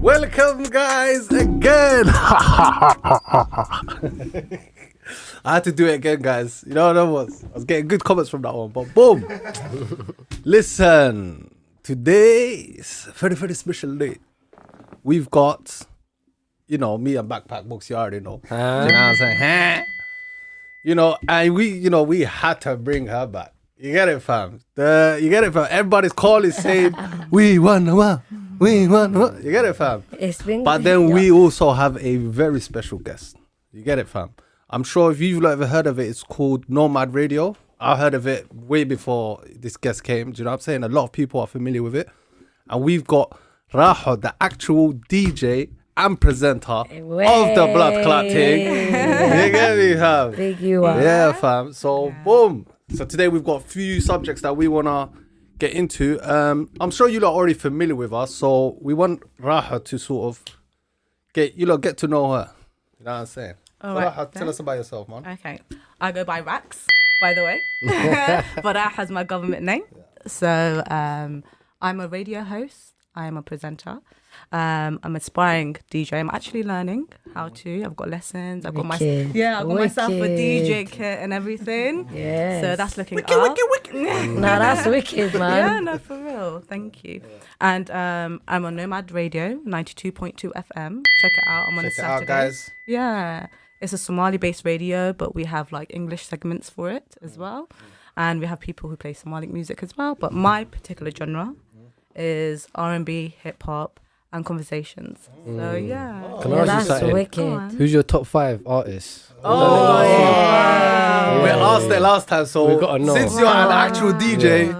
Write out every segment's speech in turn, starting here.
Welcome, guys, again. I had to do it again, guys. You know what that was? I was getting good comments from that one, but boom. Listen, today is a very, very special day. We've got, you know, me and Backpack Books, you already know. You know what I'm saying? Huh? You know, and we, you know, we had to bring her back. You get it, fam. The you get it, fam. Everybody's call is saying, "We won, what? We won, what?" You get it, fam. It's been But then we also have a very special guest. You get it, fam. I'm sure if you've ever heard of it, it's called Nomad Radio. I heard of it way before this guest came. Do you know what I'm saying? A lot of people are familiar with it. And we've got Raho, the actual DJ and presenter of the Blood Clot thing. you get me, fam? big you are. Yeah, fam. So boom. So today we've got a few subjects that we wanna get into. Um, I'm sure you lot are already familiar with us, so we want Raha to sort of get you lot get to know her. You know what I'm saying? All so right, Raha, tell us about yourself, man. Okay. I go by Rax, by the way. but that has my government name. So um, I'm a radio host. I am a presenter. Um, I'm aspiring DJ. I'm actually learning how to. I've got lessons. I've got my yeah. I've got myself a DJ kit and everything. Yeah. So that's looking wicked, up. Wicked, wicked, No, that's wicked, man. yeah, man. no, for real. Thank you. And um, I'm on Nomad Radio, 92.2 FM. Check it out. I'm on Check a it out, Saturday. guys. Yeah, it's a Somali-based radio, but we have like English segments for it as well, and we have people who play Somali music as well. But my particular genre is R&B, hip hop, and conversations. So mm. yeah. Can I ask you that's something? wicked. Who's your top five artists? Oh, Yeah. we asked it last time, so We gotta know. since you're an actual DJ,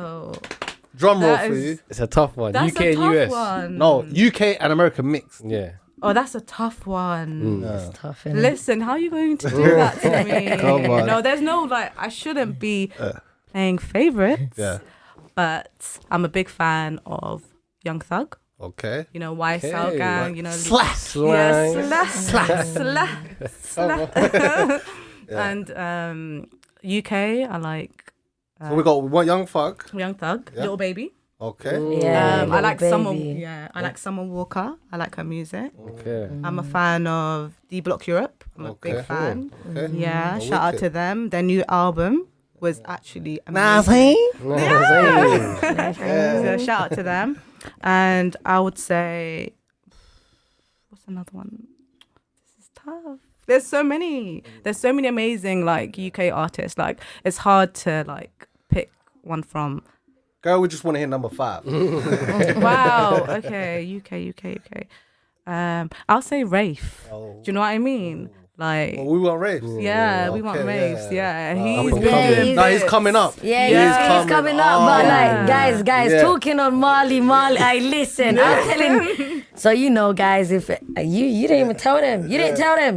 drum roll That for is- you. It's a tough one. that's UK a and tough US. one. No, UK and America mixed. Yeah. Oh, that's a tough one. Mm. Mm. Yeah. Tough, innit? Listen, how are you going to do that to me? Come on. No, there's no like. I shouldn't be uh. playing favorites. Yeah. But I'm a big fan of Young Thug. Okay. You know, YSL Okay. Gang. You know, Slap. Slang. Yes, slap, slap, slap, slap. And um, UK, I like So we got one young fuck. Young Thug, Yeah. Lil Baby. Okay. Yeah, Um, I little like Summer. baby. Yeah, I like Summer Walker. I like her music. Okay. I'm a fan of D Block Europe. I'm a Okay. big fan. Okay. Yeah, Oh, shout out to them. Their new album was actually amazing. Amazing. Yeah. So shout out to them. And I would say, what's another one? This is tough. There's so many. There's so many amazing like UK artists. Like it's hard to like pick one from. Girl, we just want to hear number five. Wow. Okay. UK. UK. UK. Um, I'll say Rafe. Oh. Do you know what I mean? Like, Well, we want raves. yeah, we Okay, want Raves. Yeah, Uh, he's he's been Yeah, he's- No, he's coming up. Yeah, He's yeah, he's coming coming up. But up. like, guys, guys, Yeah. talking on Marley, Marley. I listen. I'm telling. So you know, guys, if uh, you you didn't even tell them, you didn't tell them.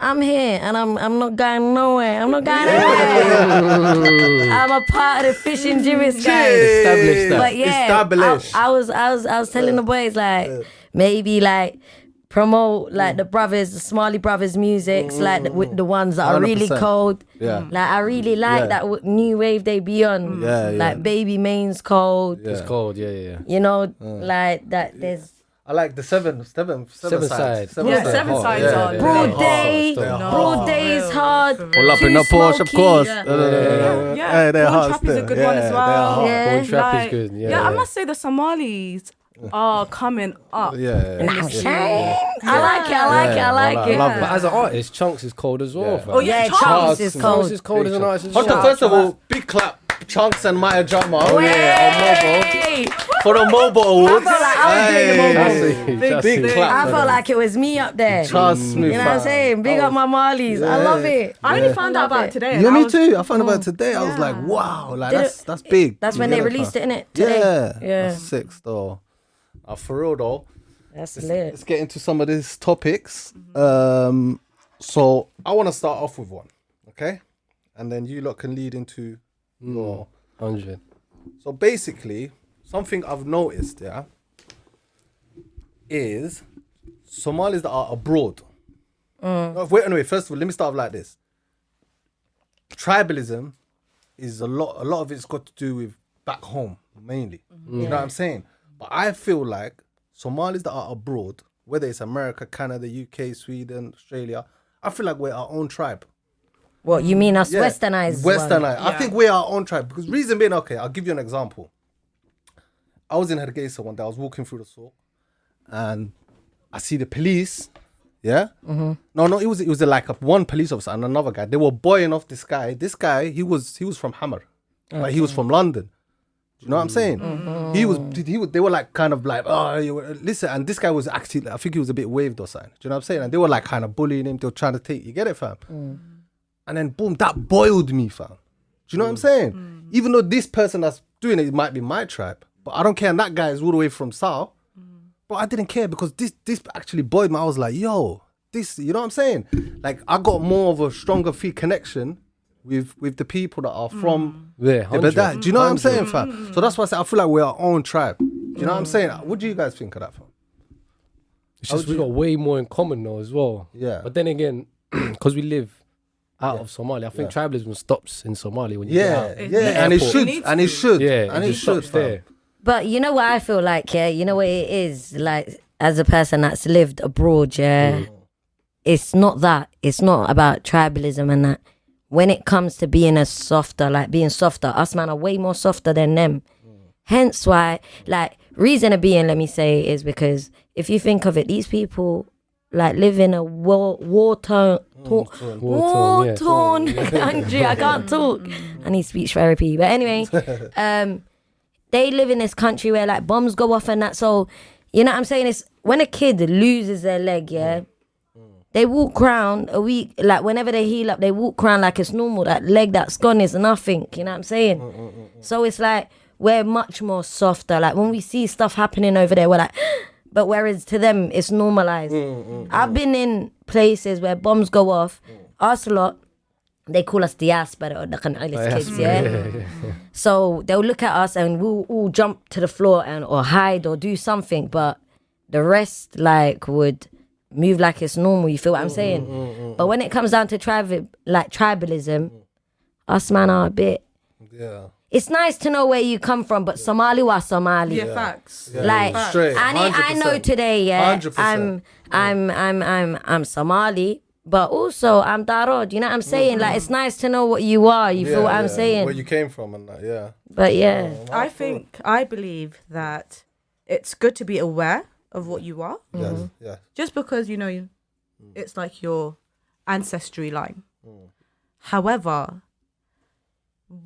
I'm here, and I'm I'm not going nowhere. I'm not going anywhere. I'm a part of the fishing Jimmy's guys. Establish that. But yeah, Establish. I, I was I was I was telling the boys like maybe like promote like mm. the brothers, the Smiley brothers musics, mm. like the, with the ones that are really 100%. cold. Yeah. Mm. Like I really like Yeah. that w- new wave they be on. Yeah, yeah. Like Baby Main's cold. Yeah. It's cold. Yeah, yeah. You know, like that. There's I like the seven, seven, seven, Seven sides. sides. Yeah, They're seven sides Yeah, are they're Broad hard. Day. They're Broad Day is hard. Pull up in Too a Porsche, of smoky. course. Yeah. Yeah, hey, they're Born hard Trap is a still. good yeah, one as they're well. hard. Yeah. Born Trap is good. Yeah, yeah, I yeah. must say the Somalis are coming up. Yeah, yeah. I'm saying. I like it. I like it. I like I it. love But as an artist, Chunkz is cold as well. Yeah. fam. Oh yeah, Yeah, Chunkz. Chunkz is Chunkz cold. is cold as an artist. as Hold on, well. first of all, big clap, Chunkz and Maya Drama. Oh yeah, on mobile for the MOBO awards. felt like I was doing the Hey. Just Big- big see. clap. I felt like it was me up there. Trust me, You know what I'm fam. saying? Big up oh. my Marlies. I love it. I only found out about it today. and Yeah, I me was- too. I found out about it today. I was like, wow, like Did that's it- that's big. That's when get they it, released fam? it, innit? Today. Yeah, Yeah. that's six though. Uh, for real though, That's let's, lit. let's get into some of these topics. Um, so I want to start off with one, okay, and then you lot can lead into your. Hundred. So basically, something I've noticed, yeah, is Somalis that are abroad. No, wait, anyway, first of all, let me start off like this. Tribalism is a lot. A lot of it's got to do with back home mainly. You know what I'm saying? But I feel like Somalis that are abroad whether it's America, Canada, UK, Sweden, Australia, I feel like we're our own tribe. What you mean us Yeah, westernized? one? Westernized. I think we're our own tribe because reason being, okay, I'll give you an example. I was in Hargeisa one day. I was walking through the souk, and I see the police. Yeah. Mm-hmm. No, no, it was it was like a, one police officer and another guy. They were boying off this guy. This guy, he was he was from Hamar, but he was from London. You know what I'm saying? Mm-hmm. He was he was. They were like kind of like oh you, listen, and this guy was actually I think he was a bit waved or something. Do you know what I'm saying? And they were like kind of bullying him. They were trying to take. You get it, fam? Mm. And then boom, that boiled me, fam. Do you know what I'm saying? Even though this person that's doing it might be my tribe, but I don't care. And that guy is all the way from South. But I didn't care because this this actually boiled me. I was like, yo, this, you know what I'm saying? Like I got more of a stronger feel connection with with the people that are from Yeah, the 100. Bedak. Do you know what I'm saying, fam? So that's why I say I feel like we're our own tribe. Do you know what I'm saying? What do you guys think of that, fam? It's just we you- got way more in common though as well. Yeah. But then again, because we live out Yeah. of Somalia, I think Yeah. tribalism stops in Somalia when you Yeah, get out. It yeah, and it to. It should, needs and it should, Yeah, and it it should, stops there. But you know what I feel like, yeah. You know what it is like as a person that's lived abroad, yeah. Mm. It's not that. It's not about tribalism and that. When it comes to being a softer, like being softer, us man are way more softer than them. Hence why, like, reason of being, let me say, is because if you think of it, these people like live in a war war torn war yeah. country. I can't talk. I need speech therapy. But anyway, um, they live in this country where like bombs go off and that. So you know what I'm saying? It's when a kid loses their leg, yeah. They walk around a week, like whenever they heal up, they walk around like it's normal. That leg that's gone is nothing. You know what I'm saying? Mm, mm, mm, so it's like we're much more softer. Like when we see stuff happening over there, we're like, but whereas to them it's normalized. I've been in places where bombs go off. Us a lot, they call us diaspora or the Qan'alis kids, yeah? So they'll look at us and we'll all jump to the floor and or hide or do something, but the rest like would move like it's normal. You feel what I'm mm, saying? Mm, mm, but when it comes down to tribe, like tribalism, us man are a bit. Yeah. It's nice to know where you come from, but Somali was Somali. Yeah, facts. Like Straight, I, I know today, yeah, 100%. I'm, I'm, I'm, I'm, I'm Somali, but also I'm Darod. You know what I'm saying? Like it's mm-hmm. nice to know what you are. You feel what I'm saying? Where you came from and that, yeah. but yeah, oh, I think I believe that it's good to be aware of what you are, Yes, mm-hmm. yeah. just because you know you, it's like your ancestry line. Mm. However,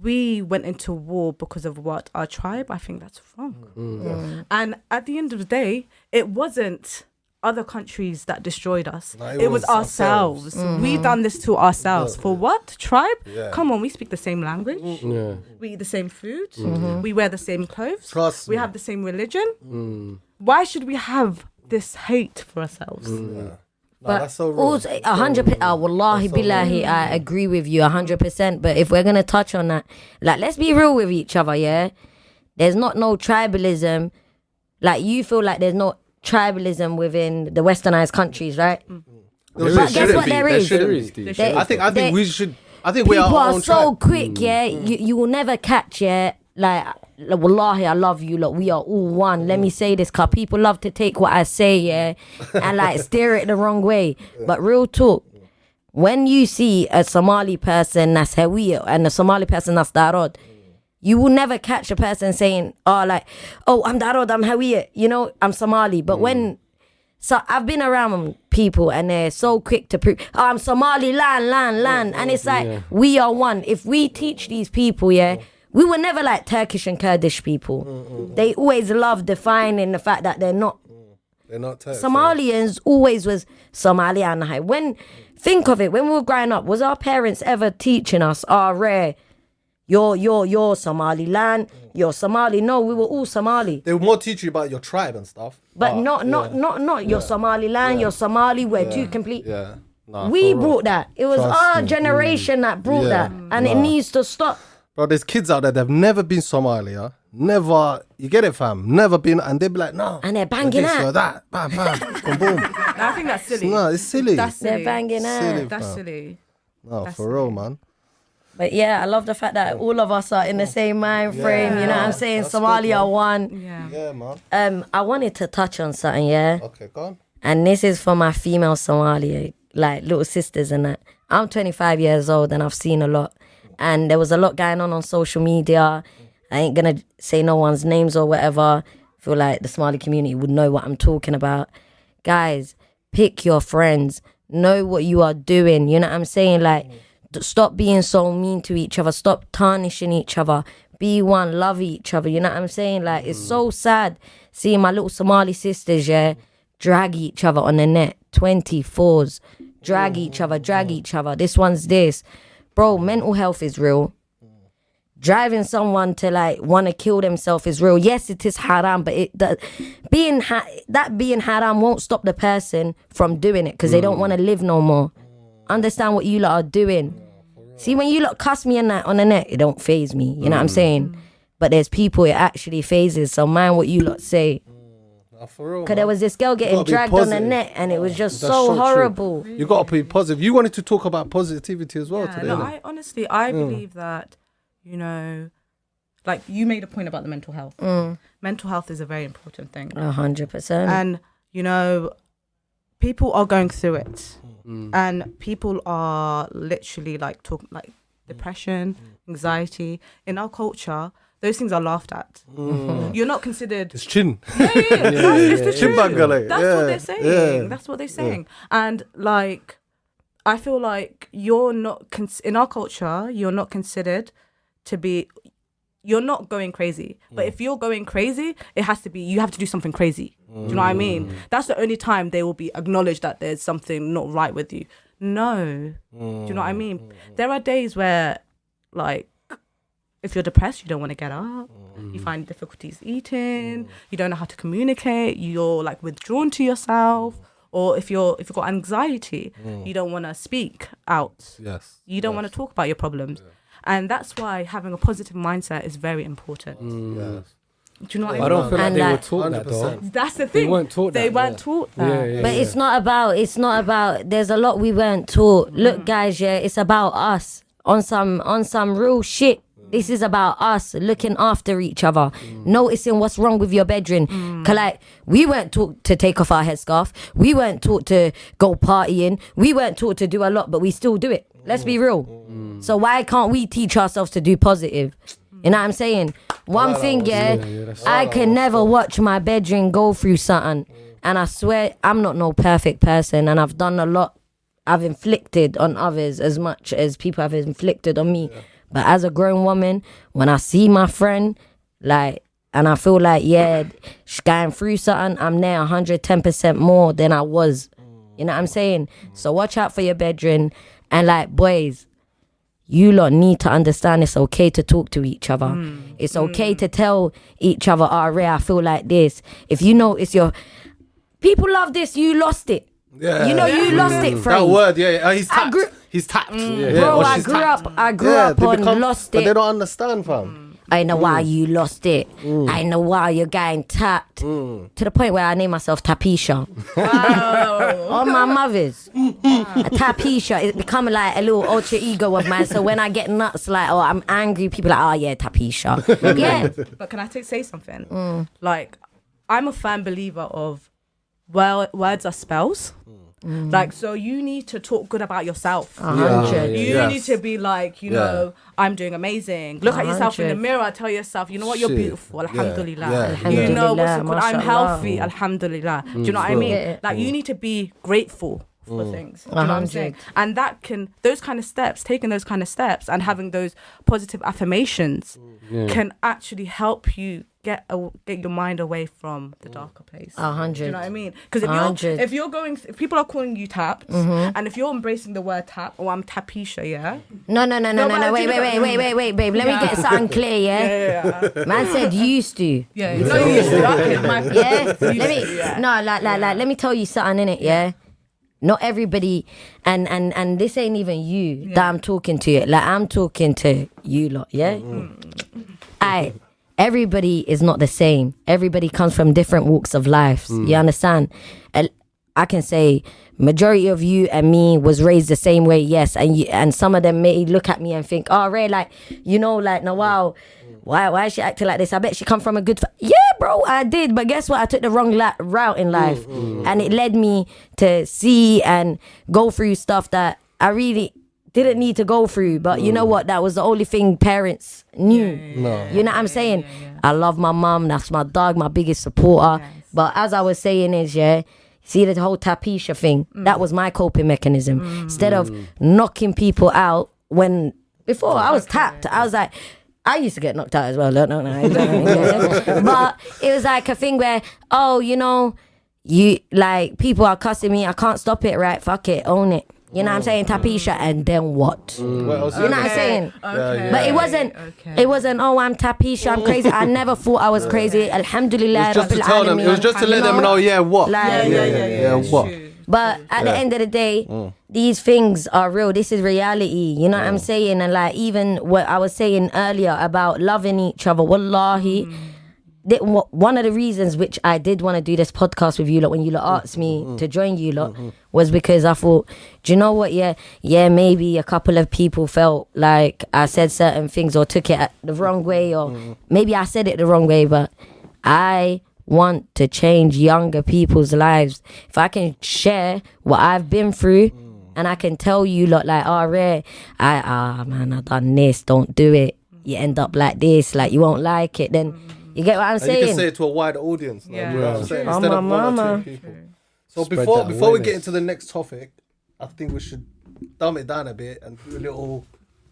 we went into war because of what our tribe. I think that's wrong. Mm. Mm. And at the end of the day, it wasn't other countries that destroyed us. No, it, it was, was ourselves. Mm-hmm. We done this to ourselves. For what? Tribe? Yeah. Come on, we speak the same language. Yeah. We eat the same food. Mm-hmm. We wear the same clothes. Trust we me. have the same religion. Mm. Why should we have this hate for ourselves? No, but that's so wrong. also a hundred. per- uh, Wallahi so billahi, I agree with you a hundred percent. But if we're gonna touch on that, like let's be real with each other, yeah. There's not no tribalism. Like you feel like there's no tribalism within the westernized countries, right? Mm. There But guess what be. there There is? shouldn't There be. is, dude. There I think I think we should. I think we are our are own so tribe. quick, mm. yeah. You you will never catch, yeah. Like, like, wallahi, I love you. Look, we are all one. Let me mm. say this, cause people love to take what I say, yeah, and like steer it the wrong way. But real talk, when you see a Somali person that's Hawiye and a Somali person that's Darod, you will never catch a person saying, "Oh, like, oh, I'm Darod, I'm Hawiye," you know, I'm Somali. But mm. when so I've been around people and they're so quick to prove, oh, I'm Somali land, land, land. And it's like, we are one. If we teach these people, yeah, mm. we were never like Turkish and Kurdish people. Mm, they always love defining the fact that they're not. They're not Turks. Somalians always was Somali and High. When, think of it, when we were growing up, was our parents ever teaching us, oh, rare, you're, you're, you're Somaliland, you're Somali? No, we were all Somali. They will more teach you about your tribe and stuff. But Ah, not, not, yeah. not, not your Somaliland, your Somali, we're two complete. Yeah. Nah, We for real. brought that. It was Trust our me. generation that brought Yeah. that. And it needs to stop. Bro, there's kids out there that have never been Somalia, never, you get it, fam, never been, and they be like, no. And they're you're banging this, out. you're that, bam, bam, boom, boom. I think that's silly. No, it's silly. That's silly. They're banging Silly, out. That's silly. No, that's for real, man. But yeah, I love the fact that all of us are in the same mind frame. You know what I'm saying? That's good, Somalia man. one. Yeah. Yeah, man. Um, I wanted to touch on something, yeah. Okay, go on. And this is for my female Somali, like little sisters and that. I'm 25 years old and I've seen a lot. And there was a lot going on on social media. I ain't gonna say no one's names or whatever. feel like the Somali community would know what I'm talking about. Guys, pick your friends. Know what you are doing. You know what I'm saying? Like, d- stop being so mean to each other. Stop tarnishing each other. Be one. Love each other. You know what I'm saying? Like, it's so mm. sad seeing my little Somali sisters, yeah, drag each other on the net. 24s. Drag mm. each other. Drag mm. each other. This one's this. Bro, mental health is real driving someone to like want to kill themselves is real. Yes, it is haram, but it the, being ha- that being haram won't stop the person from doing it because they don't want to live no more. Understand what you lot are doing. See, when you lot cuss me on that on the net, it don't phase me. You know what I'm mm. saying? But there's people it actually phases. So mind what you lot say. Nah, for real. Cause there was this girl getting gotta dragged on the net, and it was just That's so so true. horrible. You got to be positive. You wanted to talk about positivity as well Yeah, today. no. I honestly, I mm. believe that, you know, like you made a point about the mental health. Mm. Mental health is a very important thing. A hundred percent. and you know people are going through it mm. and people are literally like talk like mm. depression mm. anxiety in our culture those things are laughed at you're not considered It's chin. yeah, yeah, yeah, that's, it's the Chin truth. bangale. That's Yeah, what they're saying. yeah. That's what they're saying. And like, I feel like you're not cons- in our culture. You're not considered to be. You're not going crazy. But if mm. you're going crazy, it has to be. You have to do something crazy. Do you know what I mean? Mm. That's the only time they will be acknowledged that there's something not right with you. No. Do you know what I mm, mean? There are days where, like, if you're depressed, you don't want to get up. You find difficulties eating. You don't know how to communicate. You're like withdrawn to yourself. Or if you're if you've got anxiety, you don't want to speak out. Yes. You don't want to talk about your problems. And that's why having a positive mindset is very important. Mm. Yes. Do you know what I mean? I don't feel like And they were like- taught that though. That's the They thing. weren't taught They weren't yeah. taught that. Yeah, yeah. But it's not about it's not about there's a lot we weren't taught. Look mm. guys, yeah, it's about us on some on some real shit. This is about us looking after each other, mm. noticing what's wrong with your bedroom. Mm. Cause like we weren't taught to take off our headscarf. We weren't taught to go partying. We weren't taught to do a lot, but we still do it. Let's be mm. real. So why can't we teach ourselves to do positive? You know what I'm saying? One thing, yeah, yeah, that's- I can never watch my bedroom go through something. And I swear I'm not no perfect person and I've done a lot I've inflicted on others as much as people have inflicted on me. But as a grown woman, when I see my friend, like, and I feel like, yeah, she's going through something, I'm there 110% more than I was. You know what I'm saying? So watch out for your bedroom. And like, boys, you lot need to understand it's okay to talk to each other. Mm. It's okay mm. to tell each other, oh, Ray, I feel like this. If you notice your people love this, you lost it. Yeah. You know, you lost it, mm. That friend. word, yeah, yeah. Oh, he's I grew- he's tapped. Mm. Yeah, Bro, or I grew tapped. up, I grew Yeah, up on become- lost it. But they don't understand, fam. I know why mm. you lost it. Mm. I know why you're getting tapped. To the point where I name myself Tapisha. Wow. On my mother's. Mm-hmm. a Tapisha is becoming like a little alter ego of mine. So when I get nuts, like, oh, I'm angry, people are like, oh, yeah, Tapisha. yeah. But can I say something? Mm. Like, I'm a firm believer of well, words are spells. Mm. Like, so you need to talk good about yourself. A hundred. You Yes. need to be like, you Yeah. know, I'm doing amazing. Look at yourself in the mirror. Tell yourself, you know what, you're Shit. beautiful. Yeah. Alhamdulillah. You know what's Alhamdulillah, it called? I'm healthy. Alhamdulillah. Do you know what I mm. mean? Yeah. Like, you mm. need to be grateful for mm. things. Do you uh-huh. know what I'm saying? And that can, those kind of steps, taking those kind of steps and having those positive affirmations mm. can actually help you get a, get your mind away from the mm. darker place. A Do you know what I mean? Because if you're. Mm-hmm. if you're going, if people are calling you tapped, mm-hmm. and if you're embracing the word tap, or I'm tapisha, yeah, No, no, no, no, No, no, but no. Wait, wait, wait, wait, wait, wait, babe. Let me get something clear, yeah? yeah, yeah, Man said used to. yeah. yeah. No, used to. Okay, my yeah. let me yeah. no, like, like, like, let me tell you something in it. Yeah, not everybody, and and and this ain't even you that I'm talking to. Like I'm talking to you lot. Yeah, mm-hmm. I. Everybody is not the same. Everybody comes from different walks of life. You mm. understand? I can say majority of you and me was raised the same way. Yes, and you, and some of them may look at me and think, "Oh, Ray, like you know, like now, wow." Why why is she acting like this? I bet she come from a good. Fa- yeah, bro, I did. But guess what? I took the wrong la- route in life, mm, mm. and it led me to see and go through stuff that I really didn't need to go through. But you know mm. what? That was the only thing parents knew. No. You know what I'm saying? I love my mom. That's my dog, my biggest supporter. But as I was saying is, yeah, see the whole tapisha thing. That was my coping mechanism. Instead of knocking people out when before I was tapped, I was like. I used to get knocked out as well. No, no, no. yeah. but it was like a thing where, oh, you know, you like people are cussing me. I can't stop it. Right? Fuck it. Own it. You know what I'm saying? Mm. Tapisha, and then what? Mm. What else You know what I'm saying? Okay. But it wasn't. Okay. It wasn't. Oh, I'm tapisha. I'm crazy. I never thought I was crazy. Alhamdulillah. It was just to tell them. It was just to let them know. Yeah, what? Like- yeah, yeah, yeah, yeah, what? But at the end of the day, Mm. these things are real. This is reality. You know what I'm saying? And like even what I was saying earlier about loving each other. Wallahi. Mm. that wa- One of the reasons which I did want to do this podcast with you, like when you lot Mm. asked me Mm-hmm. to join you lot, was because I thought, do you know what? Yeah, yeah, maybe a couple of people felt like I said certain things or took it the wrong way, or Mm-hmm. maybe I said it the wrong way, but I want to change younger people's lives. If I can share what I've been through and I can tell you lot like, oh rare, I ah man, I done this, don't do it. You end up like this, like you won't like it, then you get what I'm And you saying? can say it to a wider audience. like, Yeah. you know what I'm? Oh, Instead my of one or mama. two people. So Spread before that before we get into the next topic, I think we should dumb it down a bit and do a little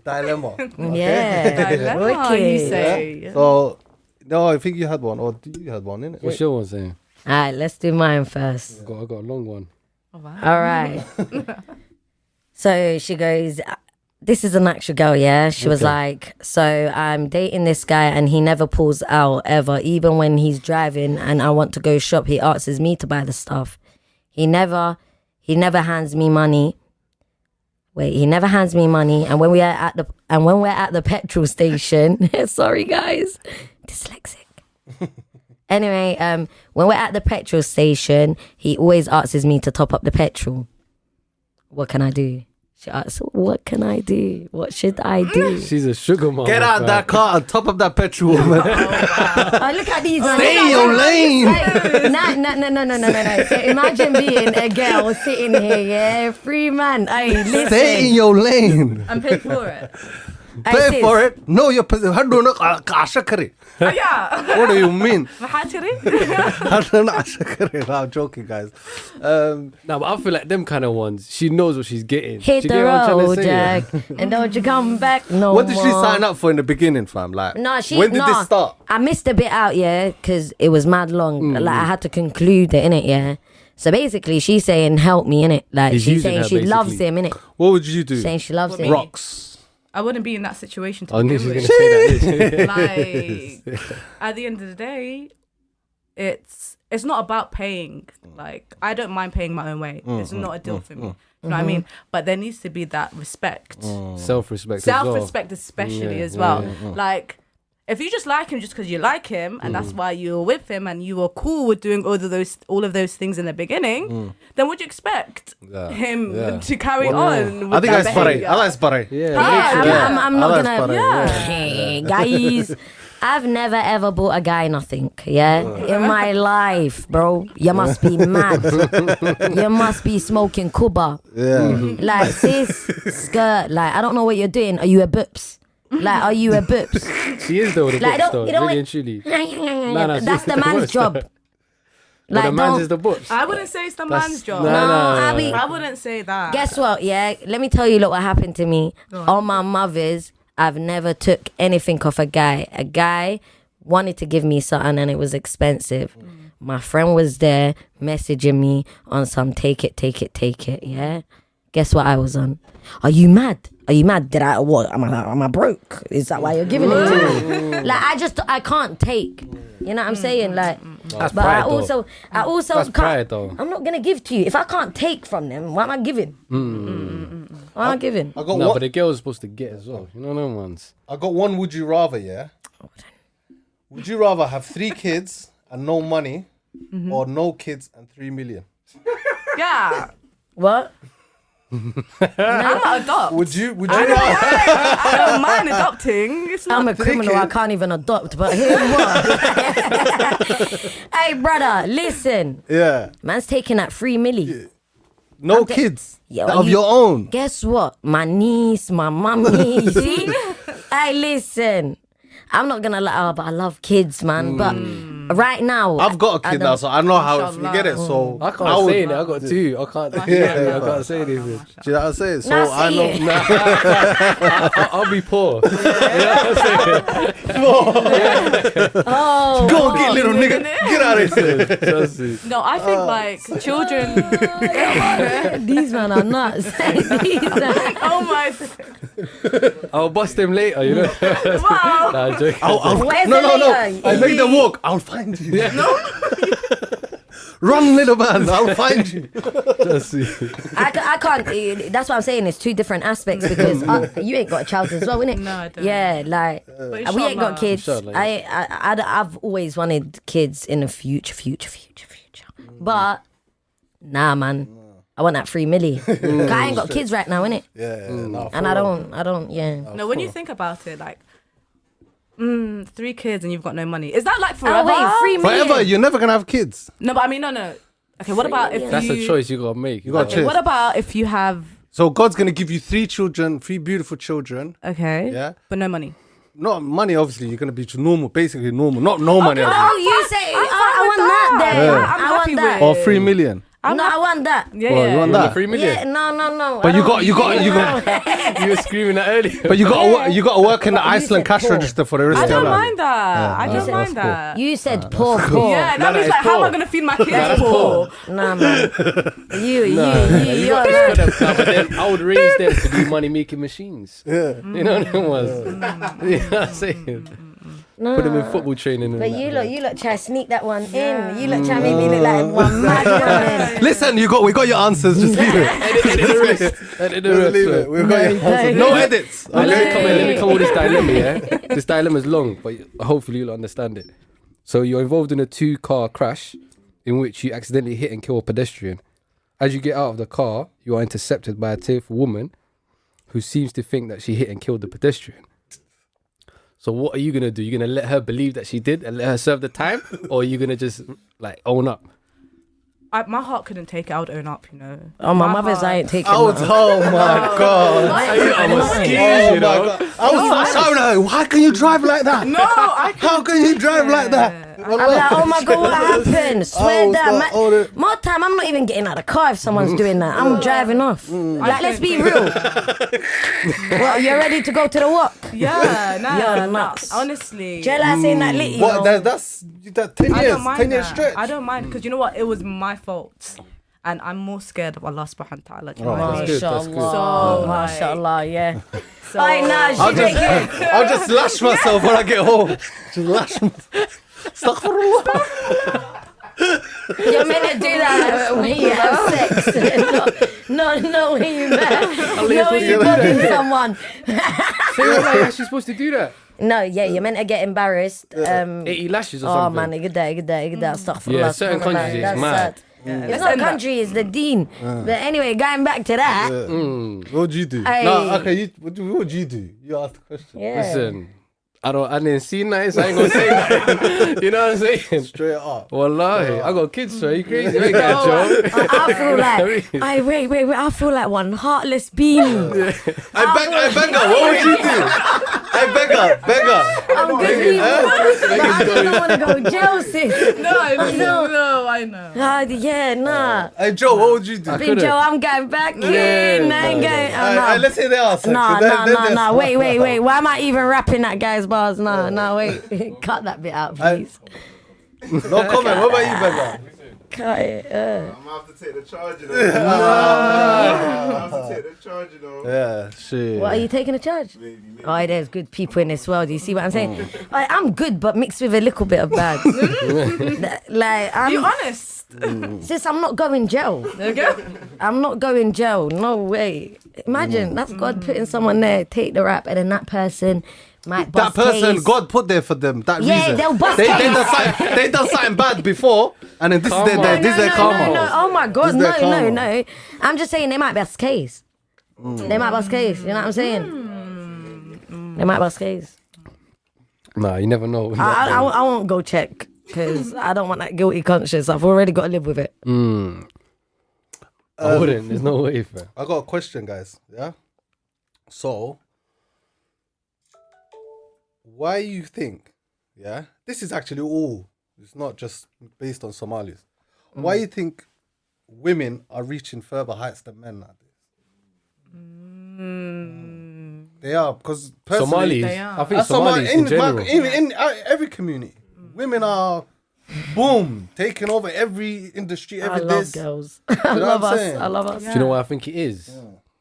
dilemma. yeah. Dilemma, you Wicked. say. So no, I think you had one, or do you had one in it? What's your one saying? Alright, let's do mine first. I got, I got a long one. Oh, wow. All right. so she goes, uh, This is an actual girl, yeah? She was Okay. like, So I'm dating this guy and he never pulls out ever. Even when he's driving and I want to go shop, he asks me to buy the stuff. He never, he never hands me money. Wait, he never hands me money. And when we are at the and when we're at the petrol station, sorry guys, dyslexic. Anyway, um, when we're at the petrol station, he always asks me to top up the petrol. What can I do? She asks, "What can I do? What should I do?" She's a sugar mama. Get out fam. that car and top up that petrol, man. oh, look at these. Stay in your lane. Hey, nah, nah, no, no, no, no, no, no. So imagine being a girl sitting here, yeah, free man. Hey, listen. Stay in your lane. And pay for it. Hey, Pay for it. No, you're ashakari. Oh, yeah. What do you mean? Mahatiri? ashakari. No, I'm joking, guys. Um, No, but I feel like them kind of ones. She knows what she's getting. Hit she the get what I'm road. Jack, and don't you come back no what did she more. sign up for in the beginning, fam? Like, No, she. when did no, this start? I missed a bit out, yeah, because it was mad long. Like I had to conclude it, innit, yeah. So basically, she's saying, "Help me," innit. Like He's she's saying her, she loves basically. him, innit. What would you do? Saying she loves What him. Rocks. I wouldn't be in that situation to I knew she was going to say that. like at the end of the day it's it's not about paying. Like i don't mind paying my own way. It's mm-hmm. not a deal for me. Mm-hmm. You know what i mean? Mm-hmm. But there needs to be that respect. Mm. Self-respect. self-respect especially Yeah, as well. Yeah, like if you just like him just because you like him and Mm. that's why you're with him and you were cool with doing all of those all of those things in the beginning then would you expect Mm. Yeah, him yeah. to carry Well, on with I think that I spare. behavior? I like spare. Yeah. Ah, I'm, Yeah. I'm, I'm not like gonna. Spare, yeah. Hey, guys, I've never ever bought a guy nothing. Yeah, in my life, bro. You must be mad. you must be smoking kuba. Yeah. Like sis, skirt. Like I don't know what you're doing. Are you a boops? Like are you a boops? She is though, the Like, books don't- though. Really like- and truly. no, That's the man's job. that? Like Well, the man's is the books. i wouldn't say it's the That's- man's job no, No, no, I no, be- I wouldn't say that. Guess what? Yeah, let me tell you look what happened to me. On my mother's, I've never took anything off a guy. A guy wanted to give me something and it was expensive. Mm. My friend was there messaging me on some take it, take it, take it. Yeah. Guess what I was on? Are you mad? Are you mad? Did I what? Am I am I broke? Is that why you're giving it to me? Like I just I can't take. You know what I'm saying? Like, That's but pride, I though. also I also That's can't. pride, though. I'm not gonna give to you if I can't take from them. Why am I giving? Mm. Why am I giving? I got No, one. but the girl girl's supposed to get as well. You know them ones. I got one. Would you rather? Yeah. Would you rather have three kids and no money, mm-hmm. or no kids and three million? yeah. What? I might adopt. Would you? Would you? I don't mind adopting. It's not I'm a criminal. I can't even adopt. But here's what. hey, brother, listen. yeah. Man's taking that free milli. No ta- kids Yeah, of you- your own. Guess what? My niece, my mommy. you see? hey, listen. I'm not gonna lie, oh, but I love kids, man. But mm. Mm. right now, I've got a I kid now, so I know how you Mashallah. get it. So I can't would- say it. I got two. I can't. Yeah. I can't say anything. Do you know what I'm saying? So Nah, I know. it. Nah, I, I'll be poor. You know what I'm saying? Oh, Go get little nigga. Get out of here. No, I think oh. like children. these men are nuts. These are- oh my! I'll bust them later. You know. Wow. nah, I'm joking. I'll, I'll, no, no, no. later? I make them walk. I'll find you. Run, little man. I'll find you. Trust. I, ca- I can't. eh, That's what I'm saying. It's two different aspects because uh, you ain't got a child as well, innit? No, I don't. Yeah, like But uh, we ain't got inshallah. kids. Inshallah, I, I, I, have always wanted kids in the future, future, future, future. But nah, man, I want that free milli. 'Cause I ain't got kids right now, innit? Yeah, yeah, no, And I don't, I don't, yeah. No, when you think about it, like, mm, three kids and you've got no money. Is that like Oh forever? wait, free Forever, you're never gonna have kids. No, but I mean, no, no. Okay, what about if That's you? a choice you gotta make. You got Okay, choice. what about if you have? So God's gonna give you three children, three beautiful children. Okay. Yeah. But no money. Not money, obviously. You're gonna be normal, basically normal. Not no money. Oh, obviously. you say, I'm I, I want with that that. then. Yeah. I I'm want happy that. Or three million. I'm no, I want that. Yeah, Well, yeah. you want You that? the three million? Yeah, no, no, no. But you got, you got, you got. You were screaming that earlier. But you got, to, wo- you got to work in the But you Iceland cash poor. register for the rest I of your life. I don't mind that. I don't mind cool. that. You said poor, poor. Yeah, that No, no, means it's like, how am I gonna feed my kids That's poor? Nah, man. You, you, you, you got you're. to nah, but then I would raise them to be money making machines. Yeah. You know what I was? Mm. You know what I'm saying? Put them in football training. And But that. you look, you look, try to sneak that one in. You look, try to make me look like one mm. mad woman. Listen, you got, we got your answers. Just leave it. Edit the rest. Edit the rest. leave it. We've got your No, answers. no. No edits. Let me Okay. come in, let me come with this dilemma, yeah? This dilemma is long, but hopefully you'll understand it. So you're involved in a two car crash in which you accidentally hit and kill a pedestrian. As you get out of the car, you are intercepted by a tearful woman who seems to think that she hit and killed the pedestrian. So what are you gonna do? You're gonna let her believe that she did and let her serve the time, or are you gonna just like own up? I, my heart couldn't take it. I would own up, you know. Oh, my mother's I ain't taking oh, oh, oh, I was, nothing. oh my god. I'm a skis, Oh you know. I was shouting at her, why can you drive like that? No, I can't. How can you drive like that? I'm like, oh my god, what happened? Swear was that, like, man. oh, the- More time, I'm not even getting out of the car if someone's mm. doing that. I'm driving off. Mm. Like, let's be real. well, you're ready to go to the walk? yeah, nah, You're nuts. Honestly, Jella saying that mm. lit, you What? know. That, that's that ten I years, don't mind ten years stretch. I don't mind because you know what? It was my fault, and I'm more scared of Allah Subhanahu wa Taala. do you Oh, what I that's mean? good, that's Mashallah. So, oh, like- Mashallah, yeah. So, I know, I'll just. I'll just lash myself when I get home. Just lash myself. Astaghfirullah. You're meant to do that when you have sex. no, no, no, when you met. no, when you fucking someone. So you're like actually supposed to do that? No, yeah, you're meant to get embarrassed. Um, 80 lashes or oh something. man, good day, good day, good day. Astaghfirullah. Yeah, certain countries it's that's mad. sad. It's Let's not end that. country, it's the dean. But anyway, going back to that. Mm. What would you do? Hey. No, okay. You, what, do- what would you do? You asked the question. Yeah. Listen, I don't. I didn't see nothing, so I ain't gonna say nothing. you know what I'm saying? Straight up. Wallahi, I got kids, so you crazy? You ain't got I, I feel like, I wait, wait, wait. I feel like one heartless beanie. I beg, I beg her. What would you do? I beg her, beg her. I'm good but I don't want to go jail, sis. no, I know. know, no, I know. Ah, yeah, nah. Hey Joe, what would you do? Big couldn't. Joe, I'm going back in. I ain't going. Oh, Alright, no. alright, let's hear the answer. Nah, Then- nah, then nah, there's- Wait, wait, wait. Why am I even rapping that guy's bars? Nah, nah, wait. Cut that bit out, please. No comment. What about you, beggar? Cut it. Uh. I'm gonna have to take the charge, you know. I'm gonna have to take the charge, you know. Yeah, shit. What are you taking a charge? Oh, there's good people in this world. Do you see what I'm saying? Like, I'm good, but mixed with a little bit of bad. like, I'm. you honest. Mm. Sis, I'm not going jail. I'm not going jail. No way. Imagine that's God mm. putting someone there, take the rap, and then that person might That bust person case. God put there for them. That Yeah, reason. they'll bust they, they, case. done something, they done something bad before, and then this is their, Karma. their, No, this is no, their no, karma. no, no. Oh my God, This no, their no, karma. no. I'm just saying they might bust case. Mm. They might bust case. You know what I'm saying? They might bust case. Nah, you never know. I, I, I won't go check because I don't want that guilty conscience. I've already got to live with it. Mm. I wouldn't. There's no way, fam. I got a question, guys. Yeah. So, why you think? Yeah, this is actually all. It's not just based on Somalis. Why you think women are reaching further heights than men nowadays? They are because personally, Somalis. They are. I think That's Somali- Somalis in in, general. in, in uh, every community, women are boom taking over every industry, I love this. girls. know I love us. saying? I love us. Do you know what I think it is?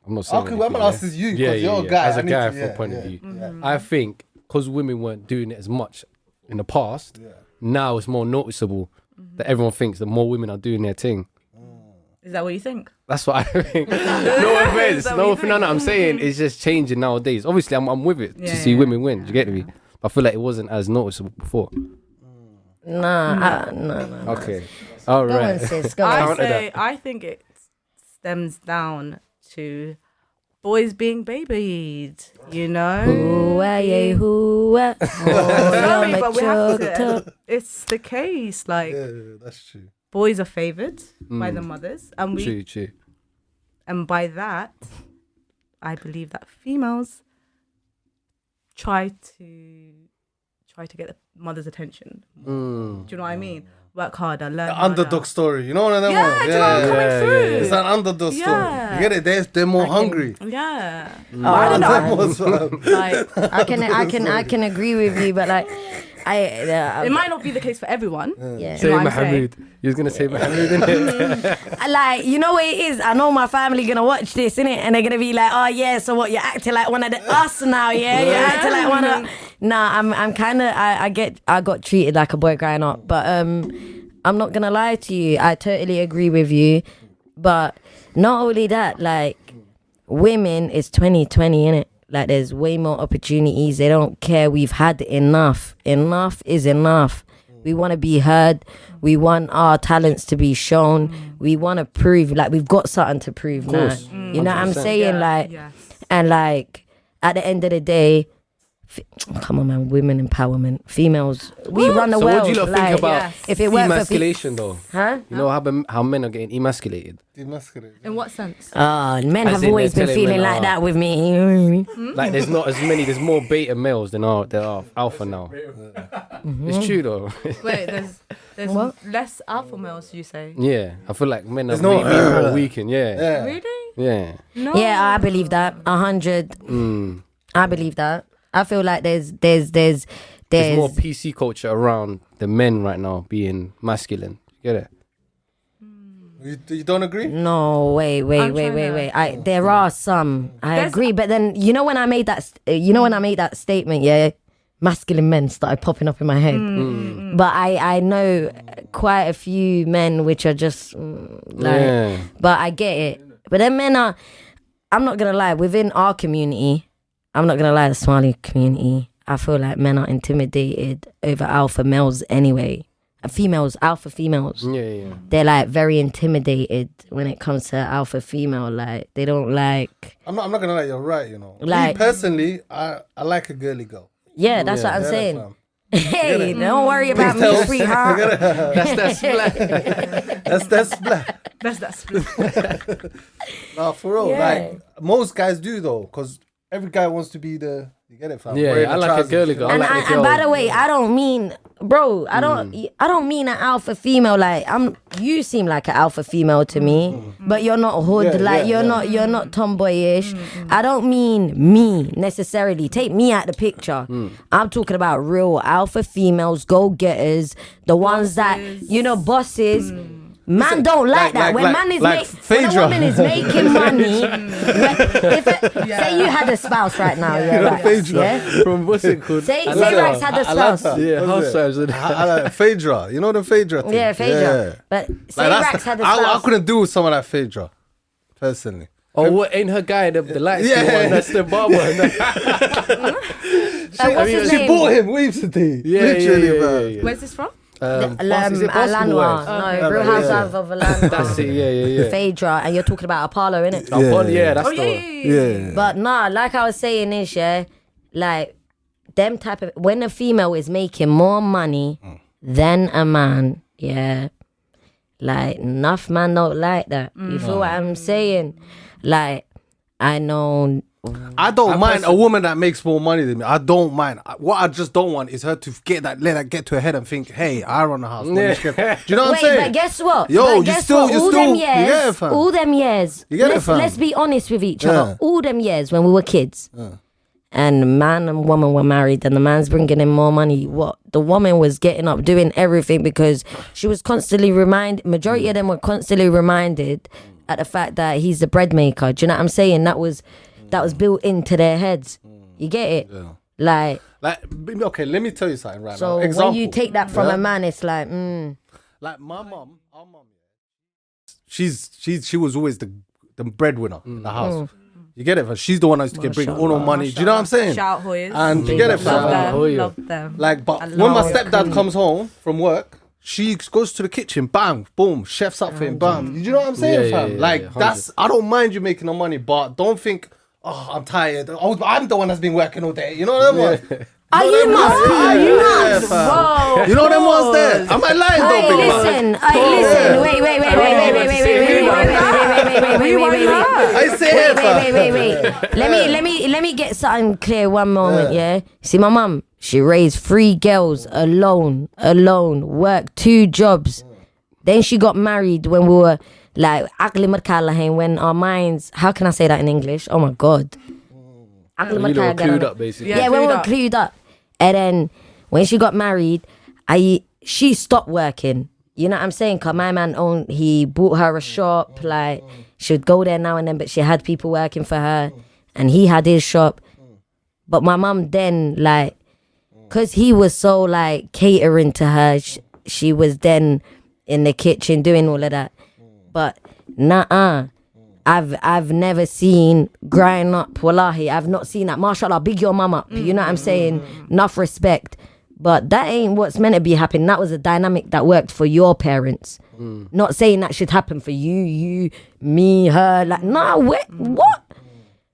I'm not saying. Okay, anything, well, I'm gonna yeah. ask this you, 'cause Yeah, you're a guy. As I a need guy, to- from yeah, a point yeah, of view, yeah. I think because women weren't doing it as much in the past, now it's more noticeable mm-hmm. that everyone thinks that more women are doing their thing. Is that what you think? That's what I think. no offense, that what no you. No, no, I'm saying it's just changing nowadays. Obviously, I'm, I'm with it Yeah, to see yeah, women win. Do you get me? I feel like it wasn't as noticeable before. Nah, I, no, nah. Okay, all Go on, sis. Go I on. Say I think it stems down to boys being babied. You know. Who are you? Who Sorry, but we have to. It's the case. Like Yeah, that's true. boys are favored by Mm. the mothers, and we True, true. and by that, I believe that females try to try to get the mother's attention. Mm. Do you know what I mean? Work harder, learn The harder. underdog story. You know one of them Yeah, ones? do you know what I'm coming yeah, through? yeah, It's an underdog story. Yeah. You get it? They're, they're more hungry. Yeah. Oh, I don't know. Like I can, I can, I can agree with you, but like, I, uh, it might not be the case for everyone. yeah. Say know what I'm saying? Mahmoud. You was gonna say Mahmoud, innit? Like you know what it is. I know my family gonna watch this, innit? And they're gonna be like, "Oh yeah, so what? You're acting like one of the us now, yeah? You're acting like one of." Nah, I'm I'm kind of I, I get I got treated like a boy growing up, but um, I'm not gonna lie to you. I totally agree with you, but not only that, like women, it's 2020, innit? Like there's way more opportunities. They don't care. We've had enough. Enough is enough. We want to be heard. We want our talents to be shown. We want to prove like we've got something to prove now. course. You know what I'm 100%. saying? Like yes. and like at the end of the day, f- come on, man, women empowerment, females, we run the so world. what do you lot like, think about Yes. if it weren't for fe- emasculation, though? huh? You know how ben- how men are getting emasculated. Demasculate. In what sense? Oh, men As have always been feeling like "Oh." that with me. You know what I mean? Hmm? Like there's not as many. There's more beta males than are there are alpha now. Mm-hmm. It's true though. Wait, there's there's What? less alpha males. You say? yeah, I feel like men are There's no- maybe more weakened. Yeah, Yeah. Really? yeah. No. Yeah, I believe that. A hundred. Mm. I believe that. I feel like there's there's there's There's there's more PC culture around the men right now being masculine. You get it? You, you don't agree? No, wait, wait, I'm wait, wait, to- wait. I there are some. I There's- agree, but then you know when I made that, st- you know when I made that statement, yeah, masculine men started popping up in my head. Mm. But I I know quite a few men which are just mm, like, yeah. but I get it. But then men are. I'm not gonna lie. Within our community, I'm not gonna lie. The Somali community, I feel like men are intimidated over alpha males anyway. Uh, Females, alpha females Yeah, yeah. they're like very intimidated when it comes to alpha female. Like they don't like. I'm not, I'm not gonna lie, you're right, you know. Like- Me personally, I, I like a girly girl. Yeah, that's Yeah. what I'm Yeah, saying. fam. Hey, don't worry about me, sweetheart. That's that's black. That's that's black. That's that split. Nah, for real. Yeah. Like most guys do though, because every guy wants to be the you get it, fam. Yeah, Wearing I like a girly you girl. know? I And, like I, the and by the way, I don't mean, bro. I don't. Mm. I don't mean an alpha female. Like I'm. You seem like an alpha female to me, mm. but you're not hood. Yeah, like yeah, you're yeah. not. You're not mm. tomboyish. I don't mean me necessarily. Take me out the picture. I'm talking about real alpha females, go getters, the ones that you know, bosses. Man don't like, like- that. like- when like- man is like make, when a woman is making money, when, if it, say you had a spouse right now, yeah, know Rax, Phaedra. yeah? From what's it called? Say, say Atlanta. Rax had a Atlanta. spouse. Yeah, What was housewives. and- I, I like Phaedra. You know the Phaedra thing? Yeah, Phaedra. But say Like, Rax had a the, I, I spouse. couldn't do with someone like Phaedra, personally. Oh, what ain't her guy the, the light Yeah. skin one? That's the barber. Uh, what's his She name? bought him waves today. Yeah, Literally, yeah, yeah, yeah, yeah. Where's this from? Um, Um, is it Alanwa. Wives? No, Real yeah, yeah. Housewives of Atlanta. That's it. Yeah, yeah, yeah. Phaedra, and you're talking about Apollo, innit? Oh, Paul, yeah, that's Oh the yeah, one. yeah, yeah. Yeah. But nah, like I was saying is yeah, like them type of when a female is making more money than a man, yeah. Like enough man don't like that. You feel what I'm saying? Like I know Mm. I don't mind a woman that makes more money than me. I don't mind. I- What I just don't want is her to get that, let that get to her head and think, "Hey, I run the house." Let me just get-" Do you know what Wait, I'm saying? but guess what? Yo, But you guess still- what? you all still- them years, it, all them years. You get let's, fam. let's be honest with each Yeah. other. All them years when we were kids, and man and woman were married, and the man's bringing in more money. What the woman was getting up, doing everything because she was constantly reminded. Majority of them were constantly reminded at the fact that he's the bread maker. Do you know what I'm saying? That was that was built into their heads. Mm. You get it? Like like, okay, let me tell you something right so now. Example. when you take that from Yeah? a man, it's like, mm, like my mom, our mom, she's she's she was always the the breadwinner in the mm. house. Mm. You get it? fam? She's the one that used to get bring all the money. Do you know what I'm saying? Shout Hoyas. And you get it, Fam? love fam? them. Love them. Like, but when my love stepdad comes home from work, she goes to the kitchen, bang, boom, chef's up for him, bam. You know what I'm saying, Yeah, yeah, fam? yeah, like, yeah, that's, I don't mind you making the money, but don't think, oh, I'm tired. Oh, I'm the one that's been working all day. You know what I mean? are you nuts? Are you nuts? Whoa. You know them ones there? Am I lying though, Hey, big man? listen, hey, listen, wait, wait, wait, wait, wait, wait, wait, wait, wait, wait, wait, wait, wait, wait, wait, wait, wait, wait. I say Wait, it, fam. wait, wait, wait, wait. Let me, let me, let me get something clear. One moment, yeah. See, my mum, she raised three girls alone, alone, worked two jobs. Then she got married when we were like عقل مركالة when our minds. How can I say that in English? Oh my god. عقل You know, مركالة clued up basically. Yeah, yeah, when we clued were up. clued up. And then when she got married, I she stopped working. You know what I'm saying? Cause my man owned he bought her a shop. Like she would go there now and then, but she had people working for her, and he had his shop. But my mum then like, cause he was so like catering to her, she, she was then in the kitchen doing all of that. But nah, I've I've never seen growing up. Wallahi, I've not seen that. Mashallah, big your mum up. You know what I'm saying? Enough respect. But that ain't what's meant to be happening. That was a dynamic that worked for your parents. Not saying that should happen for you, you, me, her. Like, nah, what? What?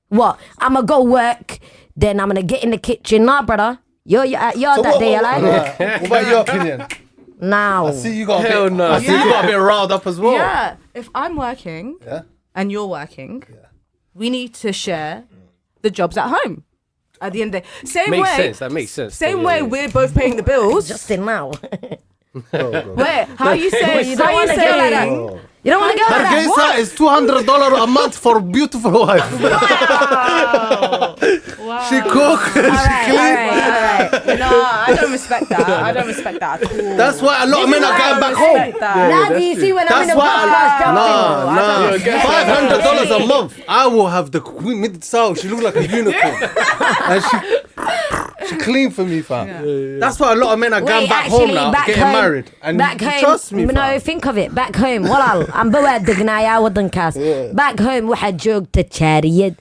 What? I'ma go work, then I'm gonna get in the kitchen. Nah, brother. You're, you're, you're So that what, day, what, like? what, what about your opinion? Now. I see you got a Hell bit, no. I see you got a bit riled up as well. Yeah. If I'm working Yeah. and you're working, we need to share the jobs at home. At the end of the day. Same Makes way. sense. That makes sense. Same Yeah, way yeah. we're both paying the bills. Just in now. Wait, how you say? You how don't you wanna go like that. Saying? You don't want to go like that? Hargeisa is two hundred dollar a month for beautiful wife. Wow! She cook, she All right, clean. all right, all right. No, I don't respect that. I don't respect that at all. That's why a lot of men are I going don't back home. that. Now, do you see when I'm in That's the why podcast? I, tell nah, nah, five hundred dollars a month. I will have the queen mid soul. She look like a unicorn, and she she clean for me, fam. That's why a lot of men are going Wait, back actually, home now, back getting home, married, and back home. trust me, no, fam. think of it. Back home, walaal, I'm bawaadignaa yaa wadankaas. Back home, waxaad joogta jaariyad.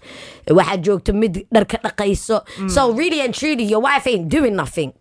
Waxaad joogta mid dharka dhaqayso. So really and truly, your wife ain't doing nothing.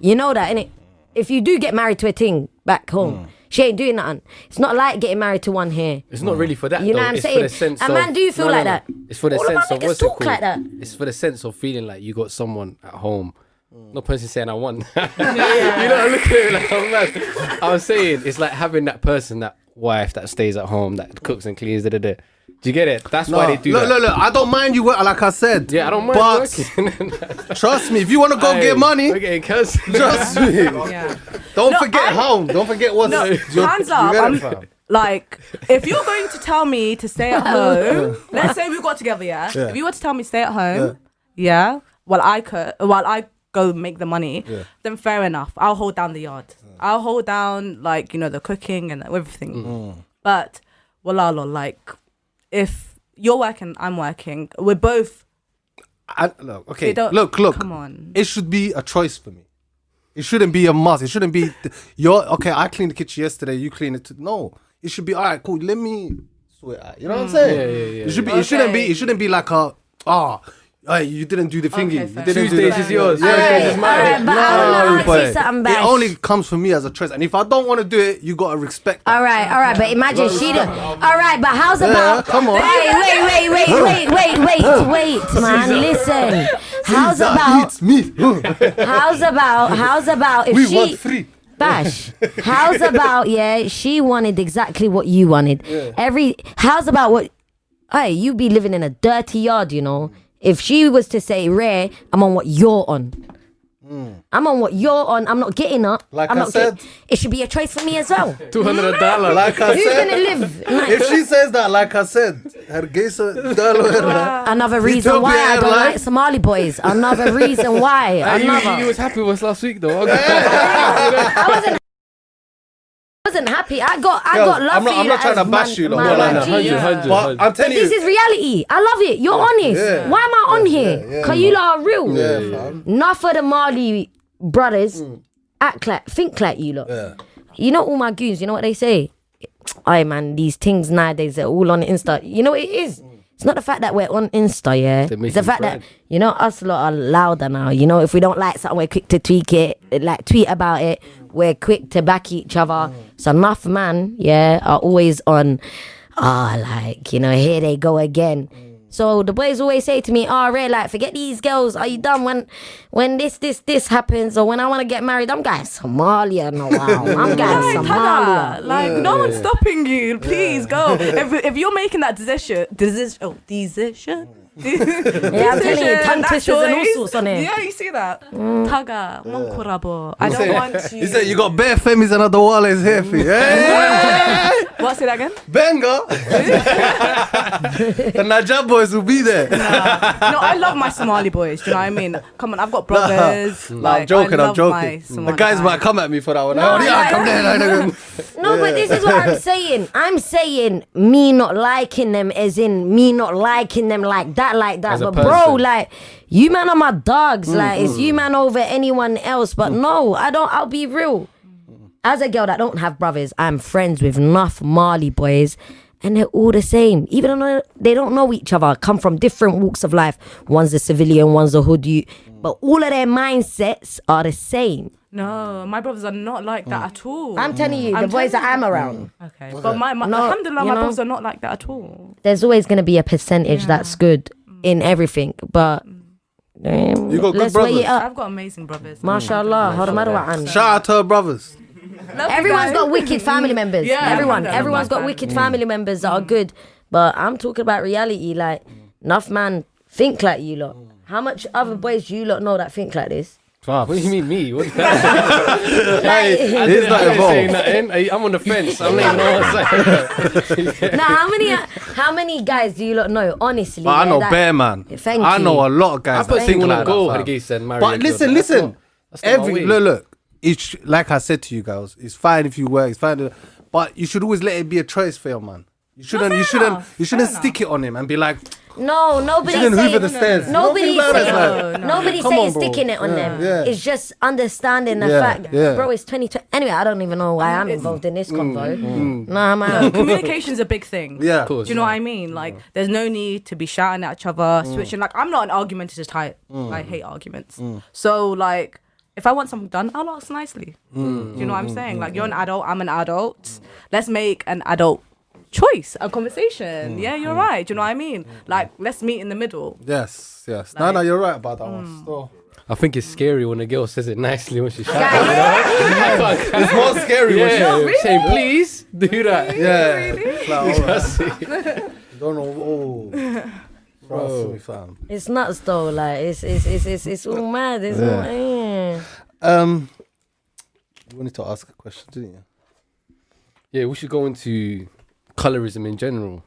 You know that, innit? If you do get married to a thing back home, mm. she ain't doing nothing. It's not like getting married to one here. It's not really for that. You know though. what I'm it's saying? For the sense And man do you feel No, no, like no. that. It's for the All sense of niggas what's it talk called? like that. It's for the sense of feeling like you got someone at home. Mm. Not person saying I won. you know, look at it like I'm mad. I'm saying it's like having that person, that wife that stays at home, that cooks and cleans. Da, da, da. Do you get it? That's why they do look, that. look, look. I don't mind you work, like I said. Yeah, I don't mind But working. trust me, if you want to go Hey, get money, We're getting trust me. Yeah. Don't No, forget I- home. Don't forget what's No, your- hands up. get it, I'm- fam. Like, if you're going to tell me to stay at home, let's say we got together, yeah? Yeah. If you were to tell me stay at home, yeah, while I could, while I go make the money, then fair enough. I'll hold down the yard. I'll hold down like you know the cooking and everything. Mm. But walalo, like if you're working, I'm working. We're both. I, look, okay, don't- look, look. Come on. It should be a choice for me. It shouldn't be a must. It shouldn't be your okay. I cleaned the kitchen yesterday. You clean it. T- no, it should be all right. Cool. Let me sort. You know what I'm saying? Yeah, yeah, yeah, It should be. It shouldn't be. It shouldn't be like a ah. Hey, you didn't do the thingy. Okay, you didn't Tuesdays the- is yours. Yeah, Thursdays yeah, is mine. Alright, but I wanna No, ask but you something, it only comes from me as a choice. And if I don't want to do it, you gotta respect. That. All right, all right, but imagine she did. All right, but how's Yeah, about? come on. Wait, wait, wait, wait, wait, wait, wait, wait, man. Listen. How's about? beats me. How's about? How's about if we she? want three. Bash. How's about? Yeah, she wanted exactly what you wanted. Every. How's about what? Hey, you be living in a dirty yard, you know. If she was to say, Ray, I'm on what you're on. Hmm. I'm on what you're on. I'm not getting up. Like I'm I not get- said. it should be a choice for me as well. Two hundred dollars. Like I Who's said, gonna live? Like, if she says that, like I said, Hargeisa Dalo. Another reason why I don't like Somali boys. Another reason why. Hey, you, you, you was happy with us last week though. I wasn't. I wasn't happy. I got. I Yo, got love I'm not- for I'm not trying to bash man- you, though. man No, no, like no, G. 100, 100, But 100. I'm But telling this is reality. I love it. You're honest. yeah. Why am I on here? yeah, Cause you lot are real. yeah, fam. Enough of the Marley brothers mm. act like, think like you lot. Yeah. You know all my goons. You know what they say? Aye, man. These things nowadays are all on Insta. You know what it is. It's not the fact that we're on Insta, yeah. It's the fact proud. that you know us lot are louder now. You know, if we don't like something, we're quick to tweak it, like tweet about it. We're quick to back each other. Mm. So enough man, yeah, are always on. Ah, like you know, here they go again. Mm. So the boys always say to me, "Oh, Ray, like forget these girls. Are you done when, when this, this, this happens, or when I want to get married? I'm going Somalia no wow. I'm going Right, Somalia. Tada. Like no one's stopping you. Please go. If, if you're making that decision, decision, oh, decision. Mm. Yeah, I'm telling you, tongue twisters and all choice. sorts on it. Yeah, you see that. Mm. Taga, monkurabo. I don't want you. He said, You got bare femis and other wallets here for you. Hey, What? Say again. Benga. the Najab boys will be there. no, I love my Somali boys. Do you know what I mean? Come on, I've got brothers. Nah, like, I'm joking, I I'm love joking. my The guys might come at me for that one. No, oh, yeah, come there. like, um, like, No, but this is what I'm saying. I'm saying me not liking them as in me not liking them like that, like that. As But bro, like you man are my dogs. Mm, Like it's you man over anyone else. But no, I don't. I'll be real. As a girl that don't have brothers, I'm friends with enough Marley boys. And they're all the same, even though they don't know each other, come from different walks of life. One's a civilian, one's a hoodie, but all of their mindsets are the same. No, mm. my brothers are not like that mm. at all. I'm telling you, the I'm boys that telling I'm around. Mm. Okay, but my, my No, alhamdulillah, you my know- brothers are not like that at all. there's always going to be a percentage that's good in everything, but um, You got good let's weigh brothers. it up. I've got amazing brothers. Mashallah, hold on, Shout out to her brothers. Love you Everyone's guys. got wicked family members. Yeah, everyone, alhamdulillah, everyone's got man. wicked family members that are good. But I'm talking about reality. Like, enough man think like you lot. How much other boys do you lot know that think like this? What do you mean me? What I Like, He's not didn't say involved. nothing. I- I'm on the fence. I'm not even know what I'm saying. now, how many, how many guys do you lot know? Honestly, But I yeah, know that- Bear Man. Thank I know a lot of guys. I that put think single like and go. that, fam. Hargeisa and marry. But a girl, listen, that's listen. not- that's not my Every way. look, look. It's like I said to you guys. It's fine if you work. It's fine, to, but you should always let it be a choice for your man. You shouldn't. fair you shouldn't. enough, You shouldn't fair stick it on him and be like, No, nobody's shouldn't saying. hoover the stairs. Nobody's Nothing saying. that, No, no. Come saying on, sticking it on Yeah, them. yeah. It's just understanding the Yeah, fact, yeah. bro. It's 2020. Anyway, I don't even know why I'm mm, involved in this mm, convo. Mm. Nah, man. Communication's a big thing. yeah, Of course. Do you know what I mean? Like, there's no need to be shouting at each other, switching. Like, I'm not an argumentative type. I hate arguments. So, like, if I want something done, I'll ask nicely. Do you know what I'm saying? Like, you're an adult, I'm an adult. Let's make an adult choice, a conversation. Yeah, you're right. Do you know what I mean? Like, let's meet in the middle. Yes, yes. No, no, you're right about that one. Mm. Still. I think it's scary when a girl says it nicely when she's shouting. Guys, It's more scary when Yeah, she- saying please do that. Yeah. It's like, all right. Don't know. Oh. Trust me, fam. it's nuts though. Like, it's it's it's it's, it's all mad. It's all. eh. Um, you wanted to ask a question, didn't you? Yeah, we should go into colorism in general.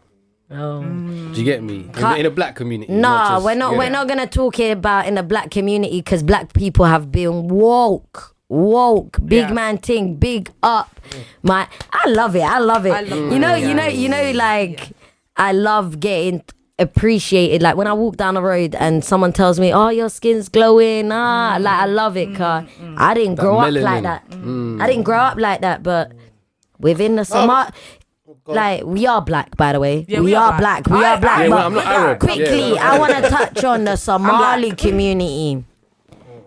Oh. Do you get me? In, Ca- the, in a black community. Nah, just- we're not. yeah. We're not gonna talk here about in the black community because black people have been woke, woke, big Yeah. man thing, big up. My, I love it. I love it. I love you know, it, you yeah. know, you know, like I love getting appreciated. Like when I walk down the road and someone tells me, "Oh, your skin's glowing," ah, Mm. like I love it. Cause I didn't grow up like that. Mm. I didn't grow up like that, but within the Somali. Like we are black, by the way. Yeah, we, we are are black. black. We I- are black. Yeah, well, I'm not Arab. Quickly, Yeah. I want to touch on the Somali community,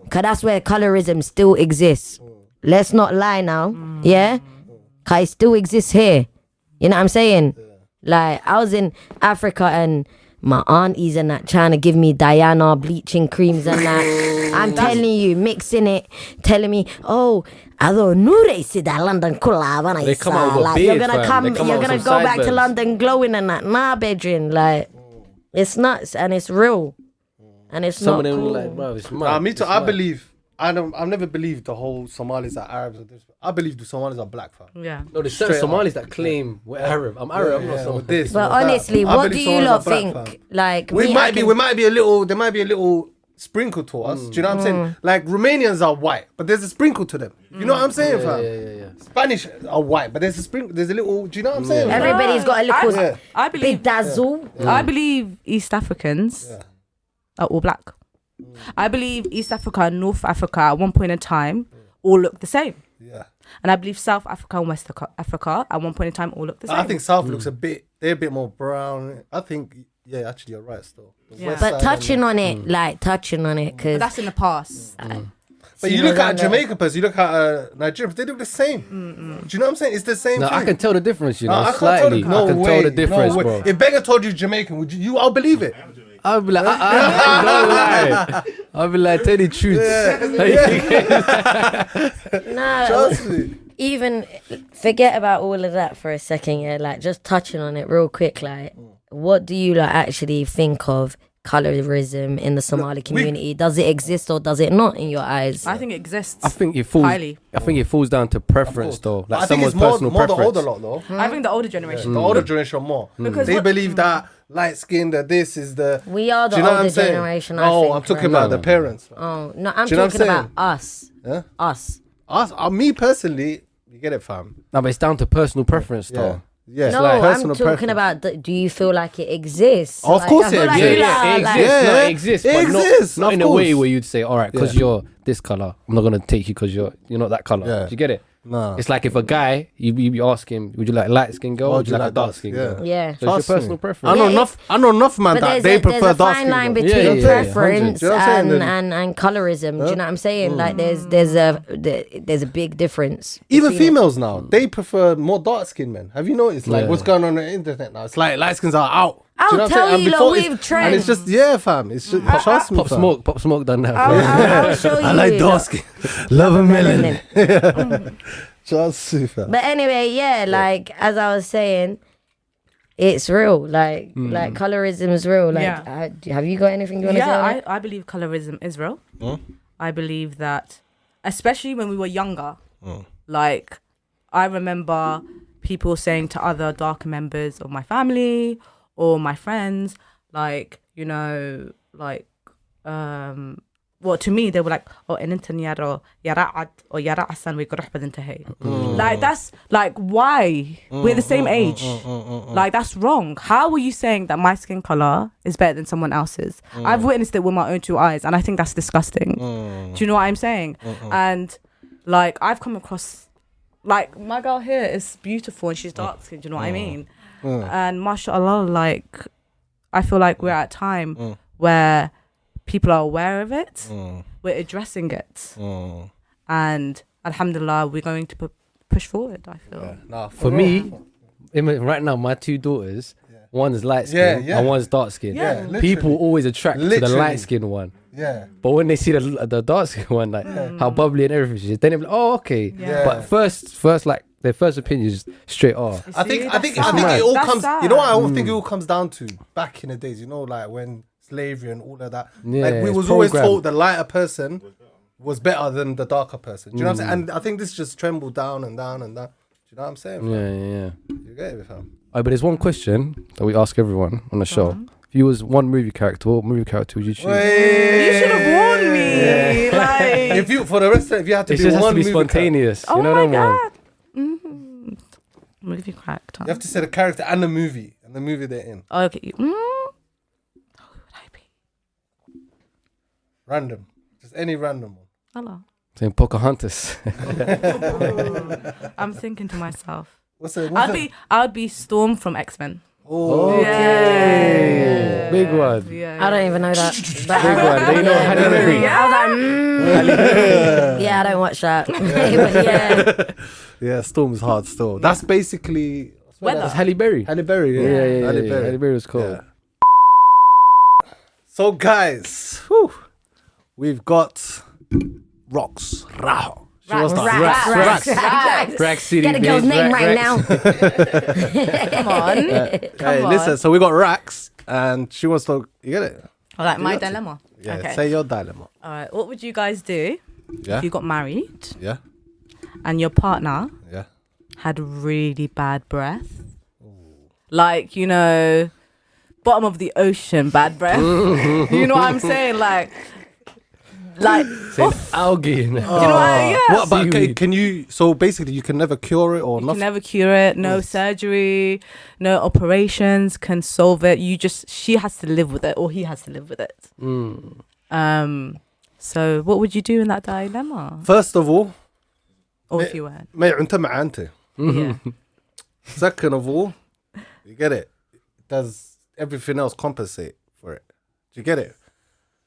cause that's where colorism still exists. Let's not lie now, mm. yeah. Cause it still exists here. You know what I'm saying? Like I was in Africa and my aunties and that trying to give me Diana bleaching creams and that. I'm telling you, mixing it, telling me, oh, i don't Nure said that London kula They come out with a like you're gonna fam. come, come you're gonna go back to. London glowing and that. Nah, bedroom, like it's nuts and it's real, and it's Some not of them cool. like, bro, it's ah, mad. Nah, me too. It's I mad. believe. I don't. I've never believed the whole Somalis are Arabs. Or this. I believe the Somalis are black, fam. Yeah. No, there's certain Straight up. Somalis that claim we're Arab. I'm Arab. I'm not Yeah, Somali. with this, But with that. honestly, I what do believe you Somalis lot are black, think? fam. Like We me, I might be. can- We might be a little. There might be a little sprinkle to us. Do you know what I'm saying? Mm. Like Romanians are white, but there's a sprinkle to them. You know what I'm saying, Yeah, fam? yeah, yeah, yeah. Spanish are white, but there's a sprinkle. There's a little. Do you know what I'm saying? fam? Everybody's got a little I, I believe bedazzle. I believe East Africans are all black. Mm. I believe East Africa and North Africa at one point in time mm. all look the same. Yeah. And I believe South Africa and West Africa- Africa at one point in time all look the same. I think South mm. looks a bit. They're a bit more brown. I think. Yeah, actually, you're right. Still. Yeah. But touching on it, like touching on it, because that's in the past. But you look at uh, a Jamaica person, you look at a Nigerian, they look the same. Do you know what I'm saying? It's the same No, thing. I can tell the difference, you know, Nah, I can't slightly. tell the, no I can way, tell the difference, no way. bro. If Beggar told you Jamaican, would you? you I'll believe it. I'll be like, uh-uh, I, I, don't lie. I'll be like, tell the truth. no, Trust me. even forget about all of that for a second. Yeah, like just touching on it real quick. Like, what do you like actually think of colorism in the Somali community? Does it exist or does it not in your eyes? I think it exists. I think it falls. Highly. I think it falls down to preference, though. Like I think someone's it's more, personal more the preference. older lot though. I think the older generation. The older generation more Because they what- believe that light skin, that this is the. we are the you know what older I'm saying? generation. I oh, think, I'm talking right? about No. the parents. Oh no, I'm Do you know what talking I'm about us. Yeah? Us. Us, uh, me personally, you get it, fam. No, but it's down to personal preference, Yeah, though. Yeah. no, like I'm talking preference. about. The, do you feel like it exists? Of Like, course it like exists. Yeah, lot yeah, are it like- exists. No, Yeah. it exists. It but exists, not, not of in a way where you'd say, all right, because Yeah. you're this color, I'm not gonna take you because you're you're not that color. Yeah. Do you get it? Nah. It's like if a guy, you you be asking, would you like light skin girl, or Or would you like, a dark skin girl? Yeah. So it's Trust your me. preference. I know Yeah, enough. I know enough man But that there's, they a, there's prefer a dark fine skin. line girl. between Yeah, yeah, yeah, preference 100. Do you know what I'm saying? and, and, and colorism. Do you know what I'm saying? Mm. Like there's there's a there- there's a big difference. Even between it. females now, mm. they prefer more dark skinned men. Have you noticed? Like Yeah. what's going on on the internet now? It's like light skins are out. I'll you know tell you, And lot, before we've it's- And it's just yeah, fam. It's just trust me, Pop fam. smoke, pop smoke done that. I'll, I'll, I'll show you. I like dark skin. Love a melon. Melanin. Just me, fam. But anyway, yeah, like as I was saying, it's real. Like Hmm. like colorism is real. Like, Yeah. uh, have you got anything you want to say? yeah, I. I believe colorism is real. Huh? I believe that, especially when we were younger, like I remember people saying to other darker members of my family or my friends, like, you know, like, um, well, to me, they were like, oh, in yaro, yara'ad, or yara'asan, we could mm. mm. Like, that's like, why? Mm, we're the same age. Like, that's wrong. How are you saying that my skin color is better than someone else's? I've witnessed it with my own two eyes, and I think that's disgusting. Do you know what I'm saying? And like, I've come across, like, my girl here is beautiful and she's dark skinned. Do you know what I mean? Mm. And mashallah, like, I feel like we're at a time mm. where people are aware of it, mm. we're addressing it, and alhamdulillah, we're going to pu- push forward. I feel. Nah, For me, I right now, my two daughters, one's light skin yeah. and one's dark skin. Yeah, literally. People always attract to the light skin one. yeah. But when they see the the dark skin one, like how bubbly and everything then they're like, oh, okay. Yeah. But first, first, like their first opinion is straight off. I think I think sad. I think it all That's comes. sad. You know what I don't think it hmm. all comes down to back in the days. You know, like when slavery and all of that. Yeah, like we it's was always programmed. told the lighter person was better than the darker person. Do you know what I'm hmm. saying? And I think this just trembled down and down and down. Do you know what I'm saying? fam? Yeah, yeah, yeah. You get it, fam? Oh, but there's one question that we ask everyone on the show. If If you was one movie character, what movie character would you choose? You should have warned me. Like, If you for the rest of if you had to It be just has one to be movie character, spontaneous. oh you know my them ones? god. Movie character. you have to say the character and the movie and the movie they're in. Okay. Mm. Who would I be? Random, just any random one. Hello. Saying Pocahontas. I'm thinking to myself. What's the? What's I'd be I'd be Storm from X Men. Oh, Yeah. Big one. Yeah. I don't even know that. Big one. They know Halle Berry. I was like, mm. yeah, I don't watch that. but yeah, yeah. Storm's hard still. That's basically Weather. That's Halle Berry. Halle Berry. Yeah, Yeah, yeah, yeah. Halle yeah. Berry. Halle Berry was cool. Yeah. So guys, whew, we've got rocks. Rao. She Rax, was the- Rax, Rax, Rax, Rax. Rack City. Get a girl's bitch. name Rack- right Rack- now. Come on. Hey, Come listen. on. So we got Rax, and she wants to. You get it? like my got to. dilemma. Yeah. Okay. Say your dilemma. All right. What would you guys do Yeah. if you got married Yeah. and your partner Yeah. had really bad breath? Like, you know, bottom of the ocean bad breath. you know what I'm saying? Like, like, Saying algae. in it. you know what I, yeah. What about? Okay, Seaweed. can you? So basically, you can never cure it or You nothing. can never cure it. No surgery, no operations can solve it. You just she has to live with it, or he has to live with it. Mm. Um. So, what would you do in that dilemma? First of all, Or Me- if you weren't? ما انت مع انت. Yeah. Second of all, you get it. Does everything else compensate for it? Do you get it?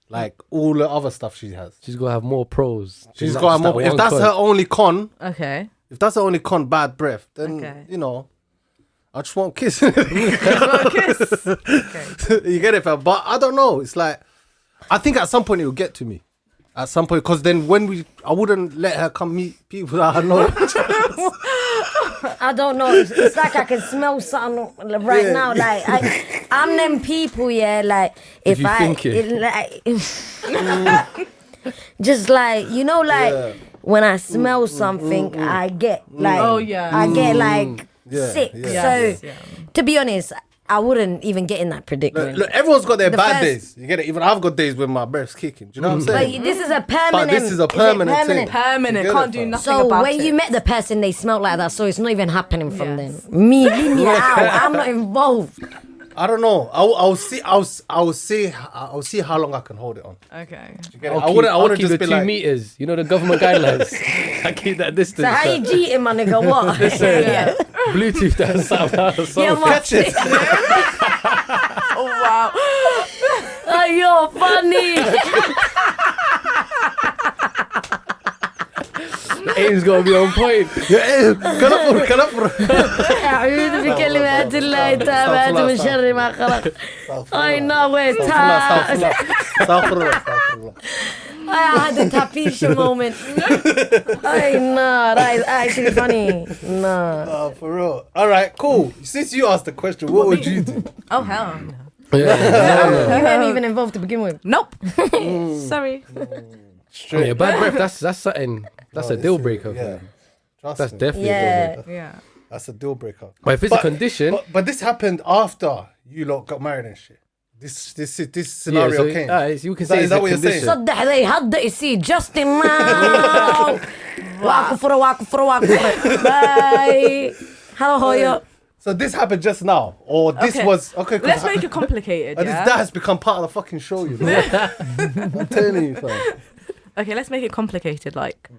Like all the other stuff she has. She's got to have more pros. She's Not got just more. that If one that's con. her only con, Okay. if that's her only con, bad breath, then Okay. you know, I just won't kiss. kiss. Okay. you get it, fam? But I don't know. It's like I think at some point it will get to me. At some point, because then when we, I wouldn't let her come meet people that I know. I don't know. It's, it's like I can smell something right Yeah. now. Like I, I'm them people. Yeah, like if, you I, think it. it, like, just like you know, like Yeah. when I mm, smell mm, something, mm, I get like, Oh, yeah. I get like Yeah, sick. yeah. Yes, So yeah. to be honest, I wouldn't even get in that predicament. look, everyone's got their The bad first- days. You get it? Even I've got days when my breath's kicking. Do you know what I'm saying? But this is a permanent. but this is a it permanent thing. Permanent. You get Can't it, do fam? nothing So about when it. you met the person, they smelled like that. So it's not even happening from Yes. them. Me, leave me out. I'm not involved. I don't know. I'll, I'll see. I'll, s- I'll see. I'll see how long I can hold it on. Okay. You get it? I'll I keep, wouldn't. I I'll wouldn't keep just the be two like. meters. You know the government guidelines. I keep that distance. So how you cheating, my nigga? What? Listen, Yeah. Bluetooth that somehow. Yeah, So man. Catch it. Oh wow. Oh, you're funny. aim's got to be on point. Yeah, eh, كنفر كنفر. أعوذ بكلمات الله التامات من شر ما خلق. I know it's time. Astaghfirullah, astaghfirullah. I had a tapisha moment. I know, that is actually funny. No. Oh, for real. All right, cool. Since you asked the question, what would you do? Oh hell. no. Yeah, You weren't even involved to begin with. Nope. Sorry. yeah, bad breath. That's that's something. That's Oh, a deal this is- breaker. Yeah. fam. Trust That's me. definitely. A deal Yeah. breaker. Yeah. That's a deal breaker. But if it's But- a condition, But, but this happened after you lot got married and shit. This this this yeah, scenario so, came. uh, you can Is that- say is it's that a what you're saying? condition. صدق they had the see Justin Mount. واكو فرا واكو فرا واكو فرا. Bye. Hello Hoyo. So this happened just now, or this Okay. was okay. 'cause Let's ha- make it complicated. and this, Yeah. that has become part of the fucking show, you know. I'm telling you, fam. Okay, let's make it complicated. Like,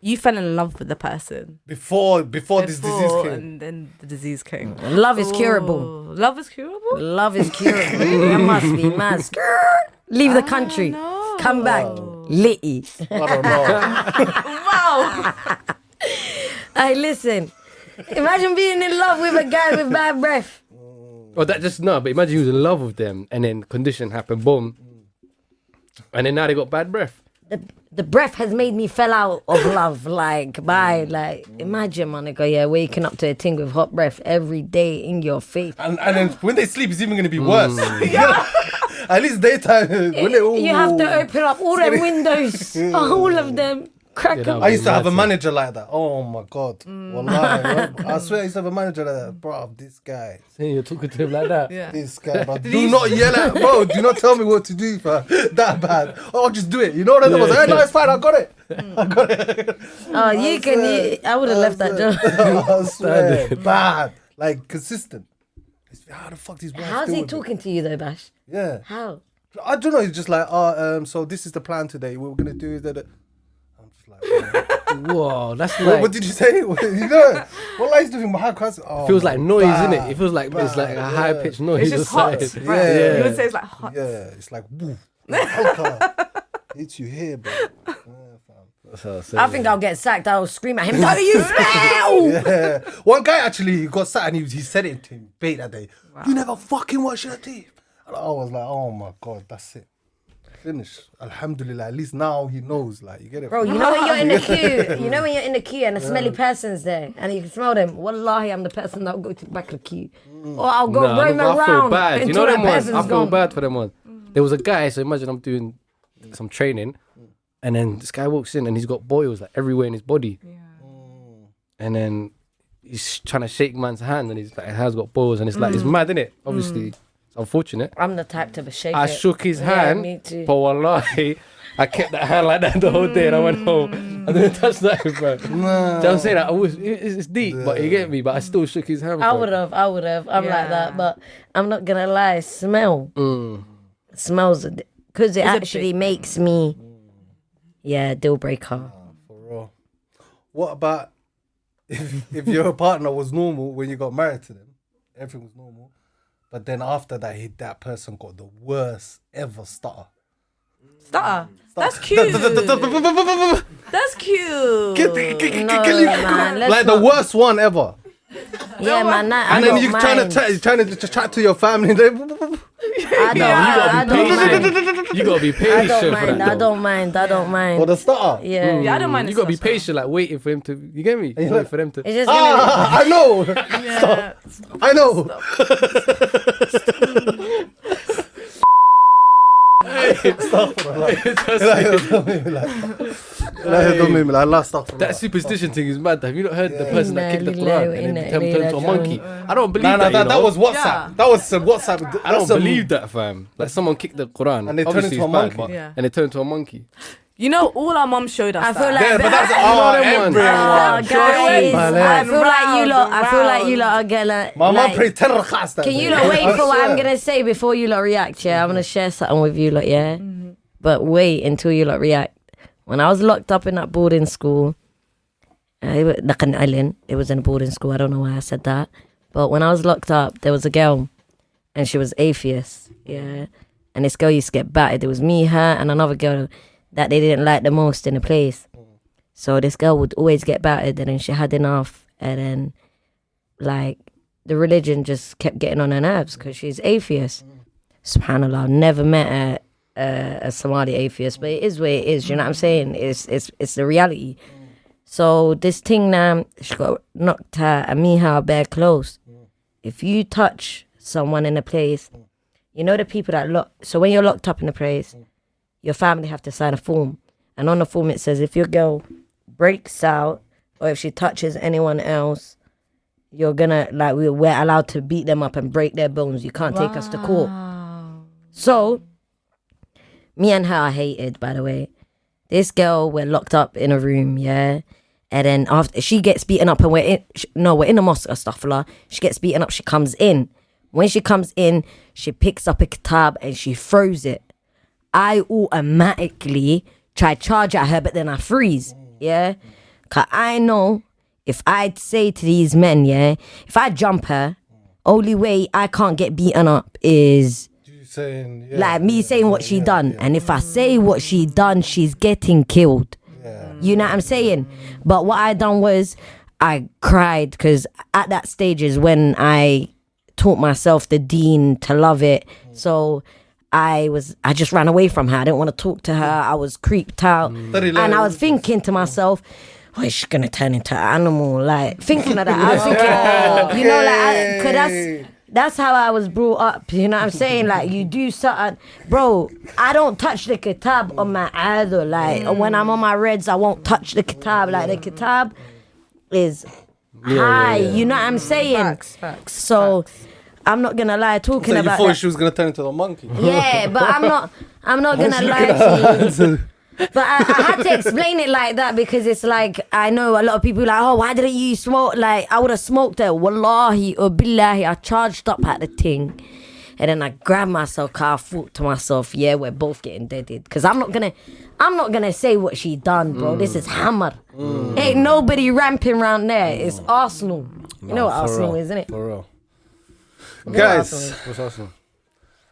you fell in love with the person Before before, this disease before, came. and then the disease came. Love is curable. Oh, Love is curable. Love is curable. that must be mad. Skirt. Leave the country. no. Come back. Litty. I don't know. Wow. Hey, listen. Imagine being in love with a guy with bad breath. Mm. Oh, that just no. But imagine you was in love with them, and then condition happened, boom, and then now they got bad breath. The, the breath has made me fell out of love. Like, bye. Mm. Like, imagine, Monica, yeah, waking up to a thing with hot breath every day in your face. and and then when they sleep, it's even gonna be mm. worse. At least daytime. when they, You have to open up all the windows, all of them. Crack Yeah, him. I used to have a Imagine. manager like that. Oh my god. Wallahi. I swear I used to have a manager like that. Bro, this guy. Saying you're talking to him like that. Yeah. This guy, bro. Do not yell at bro. Do not tell me what to do, fam. That bad. Oh, I'll just do it. You know what I mean? I was like, hey, no, it's fine. I got it. I got it. Oh, you can. You, I would have left that job. I swear. bad. Like, consistent. How the fuck these How's he with it? talking to you though, Bash? Yeah. How? I don't know. He's just like, oh, um, so this is the plan today. We're gonna do is that. I'm just like, Whoa, that's what, like what did you say? What, you know, what lies doing? How class? Oh, feels like noise, bad, isn't it? It feels like it's like a bad, high yeah. pitched noise. It's just hot. Right. Yeah. You would say it's like hot. Yeah, it's like woo. it's Halka. Hits you here, bro. Yeah, fam. I think I'll get sacked. I'll scream at him. Don't you smell? Yeah. One guy actually got sacked and he, he said it to him bait that day. You never fucking wash your teeth. And I was like, oh my god, that's it. Finish. Alhamdulillah. At least now he knows. Like you get it. Bro, you know when you're in the queue, you know when you're in the queue and a smelly person's there and you can smell them. Wallahi, I'm the person that'll go to the back of the queue. Mm. Or I'll go Nah, roam I feel around bad. You know that them ones. person's I feel gone. bad for them ones. There was a guy. So imagine I'm doing some training, and then this guy walks in and he's got boils like everywhere in his body, and then he's trying to shake man's hand and he's like his hand's got boils and it's like it's mm. mad, isn't it? Obviously, mm. It's unfortunate. I'm the type to shake I it. shook his Yeah, hand, me too. but wallahi, I kept that hand like that the whole day and I went home. I didn't touch that, bro. Do you know what I'm saying? I was, it's, it's deep, but you get me. But I still shook his hand. I would have, I would have. I'm like that, but I'm not gonna lie. Smell Mm. smells because it a actually makes me, yeah, deal breaker. For real. What about if if your partner was normal when you got married to them? Everything was normal. But then after that, he, that person got the worst ever stutter. Stutter. That's cute. That's cute. No, man, let's like the worst one ever. Yeah, man. I, I And then you mind. trying to chat, trying to just chat to your family. I don't, you I, gotta be mind. patient. You gotta be I patient don't mind. that. I don't mind. I don't for mind. the stutter. Yeah. Yeah, I don't mind. You the gotta be stutter. patient, like waiting for him to. You get me? Wait for them to. It's just gonna Ah, I know. Yeah. I know. Like, last stuff. That superstition thing is mad. Have you not heard the person that kicked the Quran and then turned turned to a monkey? I don't believe Nah, nah, that. you that, that was WhatsApp. Yeah. That was some WhatsApp. I don't that's some- believe that, fam. Like someone kicked the Quran And they turned into a monkey. Yeah. and they turned into a monkey. You know, all our mum showed us. I feel that. like Yeah, but that's that- oh, them ones. everyone. Oh, guys, I feel like you lot. I feel like round. you lot are gonna. My mum like, prayed ten rakas that Can you lot wait for what I'm gonna say before you lot react? Yeah, I'm gonna share something with you lot. Yeah, but wait until you lot react. When I was locked up in that boarding school, uh, it was Nakan Allen. It was in a boarding school. I don't know why I said that, but when I was locked up, there was a girl, and she was atheist. Yeah, and this girl used to get battered. It was me, her, and another girl that they didn't like the most in the place. So this girl would always get battered, and then she had enough, and then like the religion just kept getting on her nerves because she's atheist. Subhanallah, never met a, a a Somali atheist, but it is what it is. You know what I'm saying? It's it's it's the reality. So this thing now, she got knocked her and me her bare close. If you touch someone in a place, you know the people that lock. So when you're locked up in a place, your family have to sign a form, and on the form it says if your girl breaks out or if she touches anyone else, you're gonna like we we're allowed to beat them up and break their bones. You can't take us to court. So me and her are hated, by the way. This girl, we're locked up in a room, yeah. And then after she gets beaten up, and we're in sh- no, we're in the mosque, astaghfirullah. She gets beaten up. She comes in. When she comes in, she picks up a kitab and she throws it. I automatically try charge at her, but then I freeze. Yeah, cause I know if I'd say to these men, yeah, if I jump her, only way I can't get beaten up is saying, yeah, like me saying what she done. And if I say what she done, she's getting killed. You know what I'm saying? But what I done was I cried because at that stage is when I taught myself the deen to love it. So I was I just ran away from her. I didn't want to talk to her. I was creeped out. Mm. And I was thinking to myself, oh, is she gonna turn into an animal? Like thinking of that. I was thinking, you know, like, I, cause that's that's how I was brought up. You know what I'm saying? Like you do something, bro. I don't touch the kitab on my either. Like mm. when I'm on my reds, I won't touch the kitab. Like the kitab is high. You know what I'm saying? Facts, facts. So I'm not gonna lie. Talking So you about thought that. she was gonna turn into a monkey. Yeah, but I'm not. I'm not gonna lie to you. But I, I had to explain it like that because it's like I know a lot of people like, oh, why didn't you smoke? Like I would have smoked it. Wallahi or billahi, I charged up at the thing, and then I grabbed myself. Car, I thought to myself, yeah, we're both getting deaded because I'm not gonna. I'm not gonna say what she done, bro. Mm. This is Hamar. Mm. Ain't nobody ramping around there. It's Arsenal. You know what Arsenal real, is, isn't it? For real. You Guys, Arsenal is. What's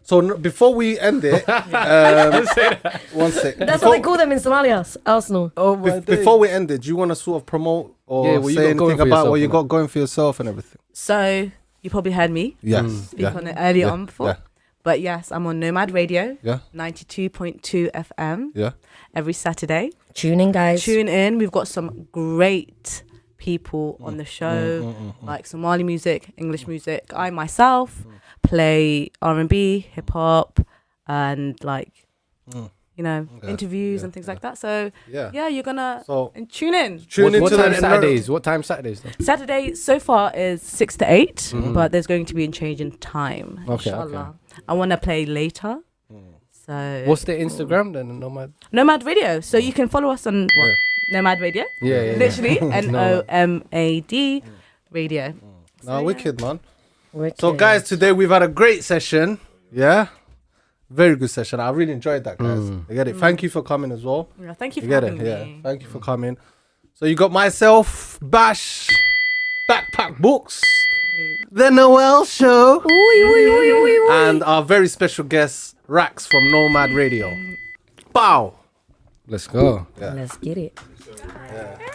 so n- before we end it, um, one sec. That's before, what they call them in Somalia. Arsenal. Oh bef- before we end it, do you want to sort of promote or Yeah, what you say got going anything for about yourself, what you innit? got going for yourself and everything? So you probably heard me Yes. speak Yeah. on it earlier Yeah, on before. yeah. But yes, I'm on Nomad Radio, Yeah. 92.2 FM Yeah. every Saturday. Tune in, guys. Tune in. We've got some great people mm. on the mm, show, mm, like Somali music, English music. I myself play R&B, hip hop, and like you know Okay. interviews Yeah, and things yeah. like that. So Yeah. yeah, you're gonna So and tune in. tune what, into what time Saturdays? What time Saturdays? Though? Saturday so far is six to 8 mm-hmm. but there's going to be a change in time. Okay, inshallah. I want to play later. So What's the Instagram then? Nomad. Nomad Radio. So you can follow us on what? Nomad Radio. Yeah, yeah. yeah. Literally N O M A D Radio. Mm. No, wicked man. Wicked. So guys, today we've had a great session. Yeah. Very good session. I really enjoyed that, guys. Mm. I get it. Thank you for coming as well. Yeah, thank you You for get having it. Yeah. Thank you for coming. So you got myself, Bash, Backpack Books, the Noel Show, and our very special guest, Rax from Nomad Radio. Bow. Let's go. Let's get it. Yeah.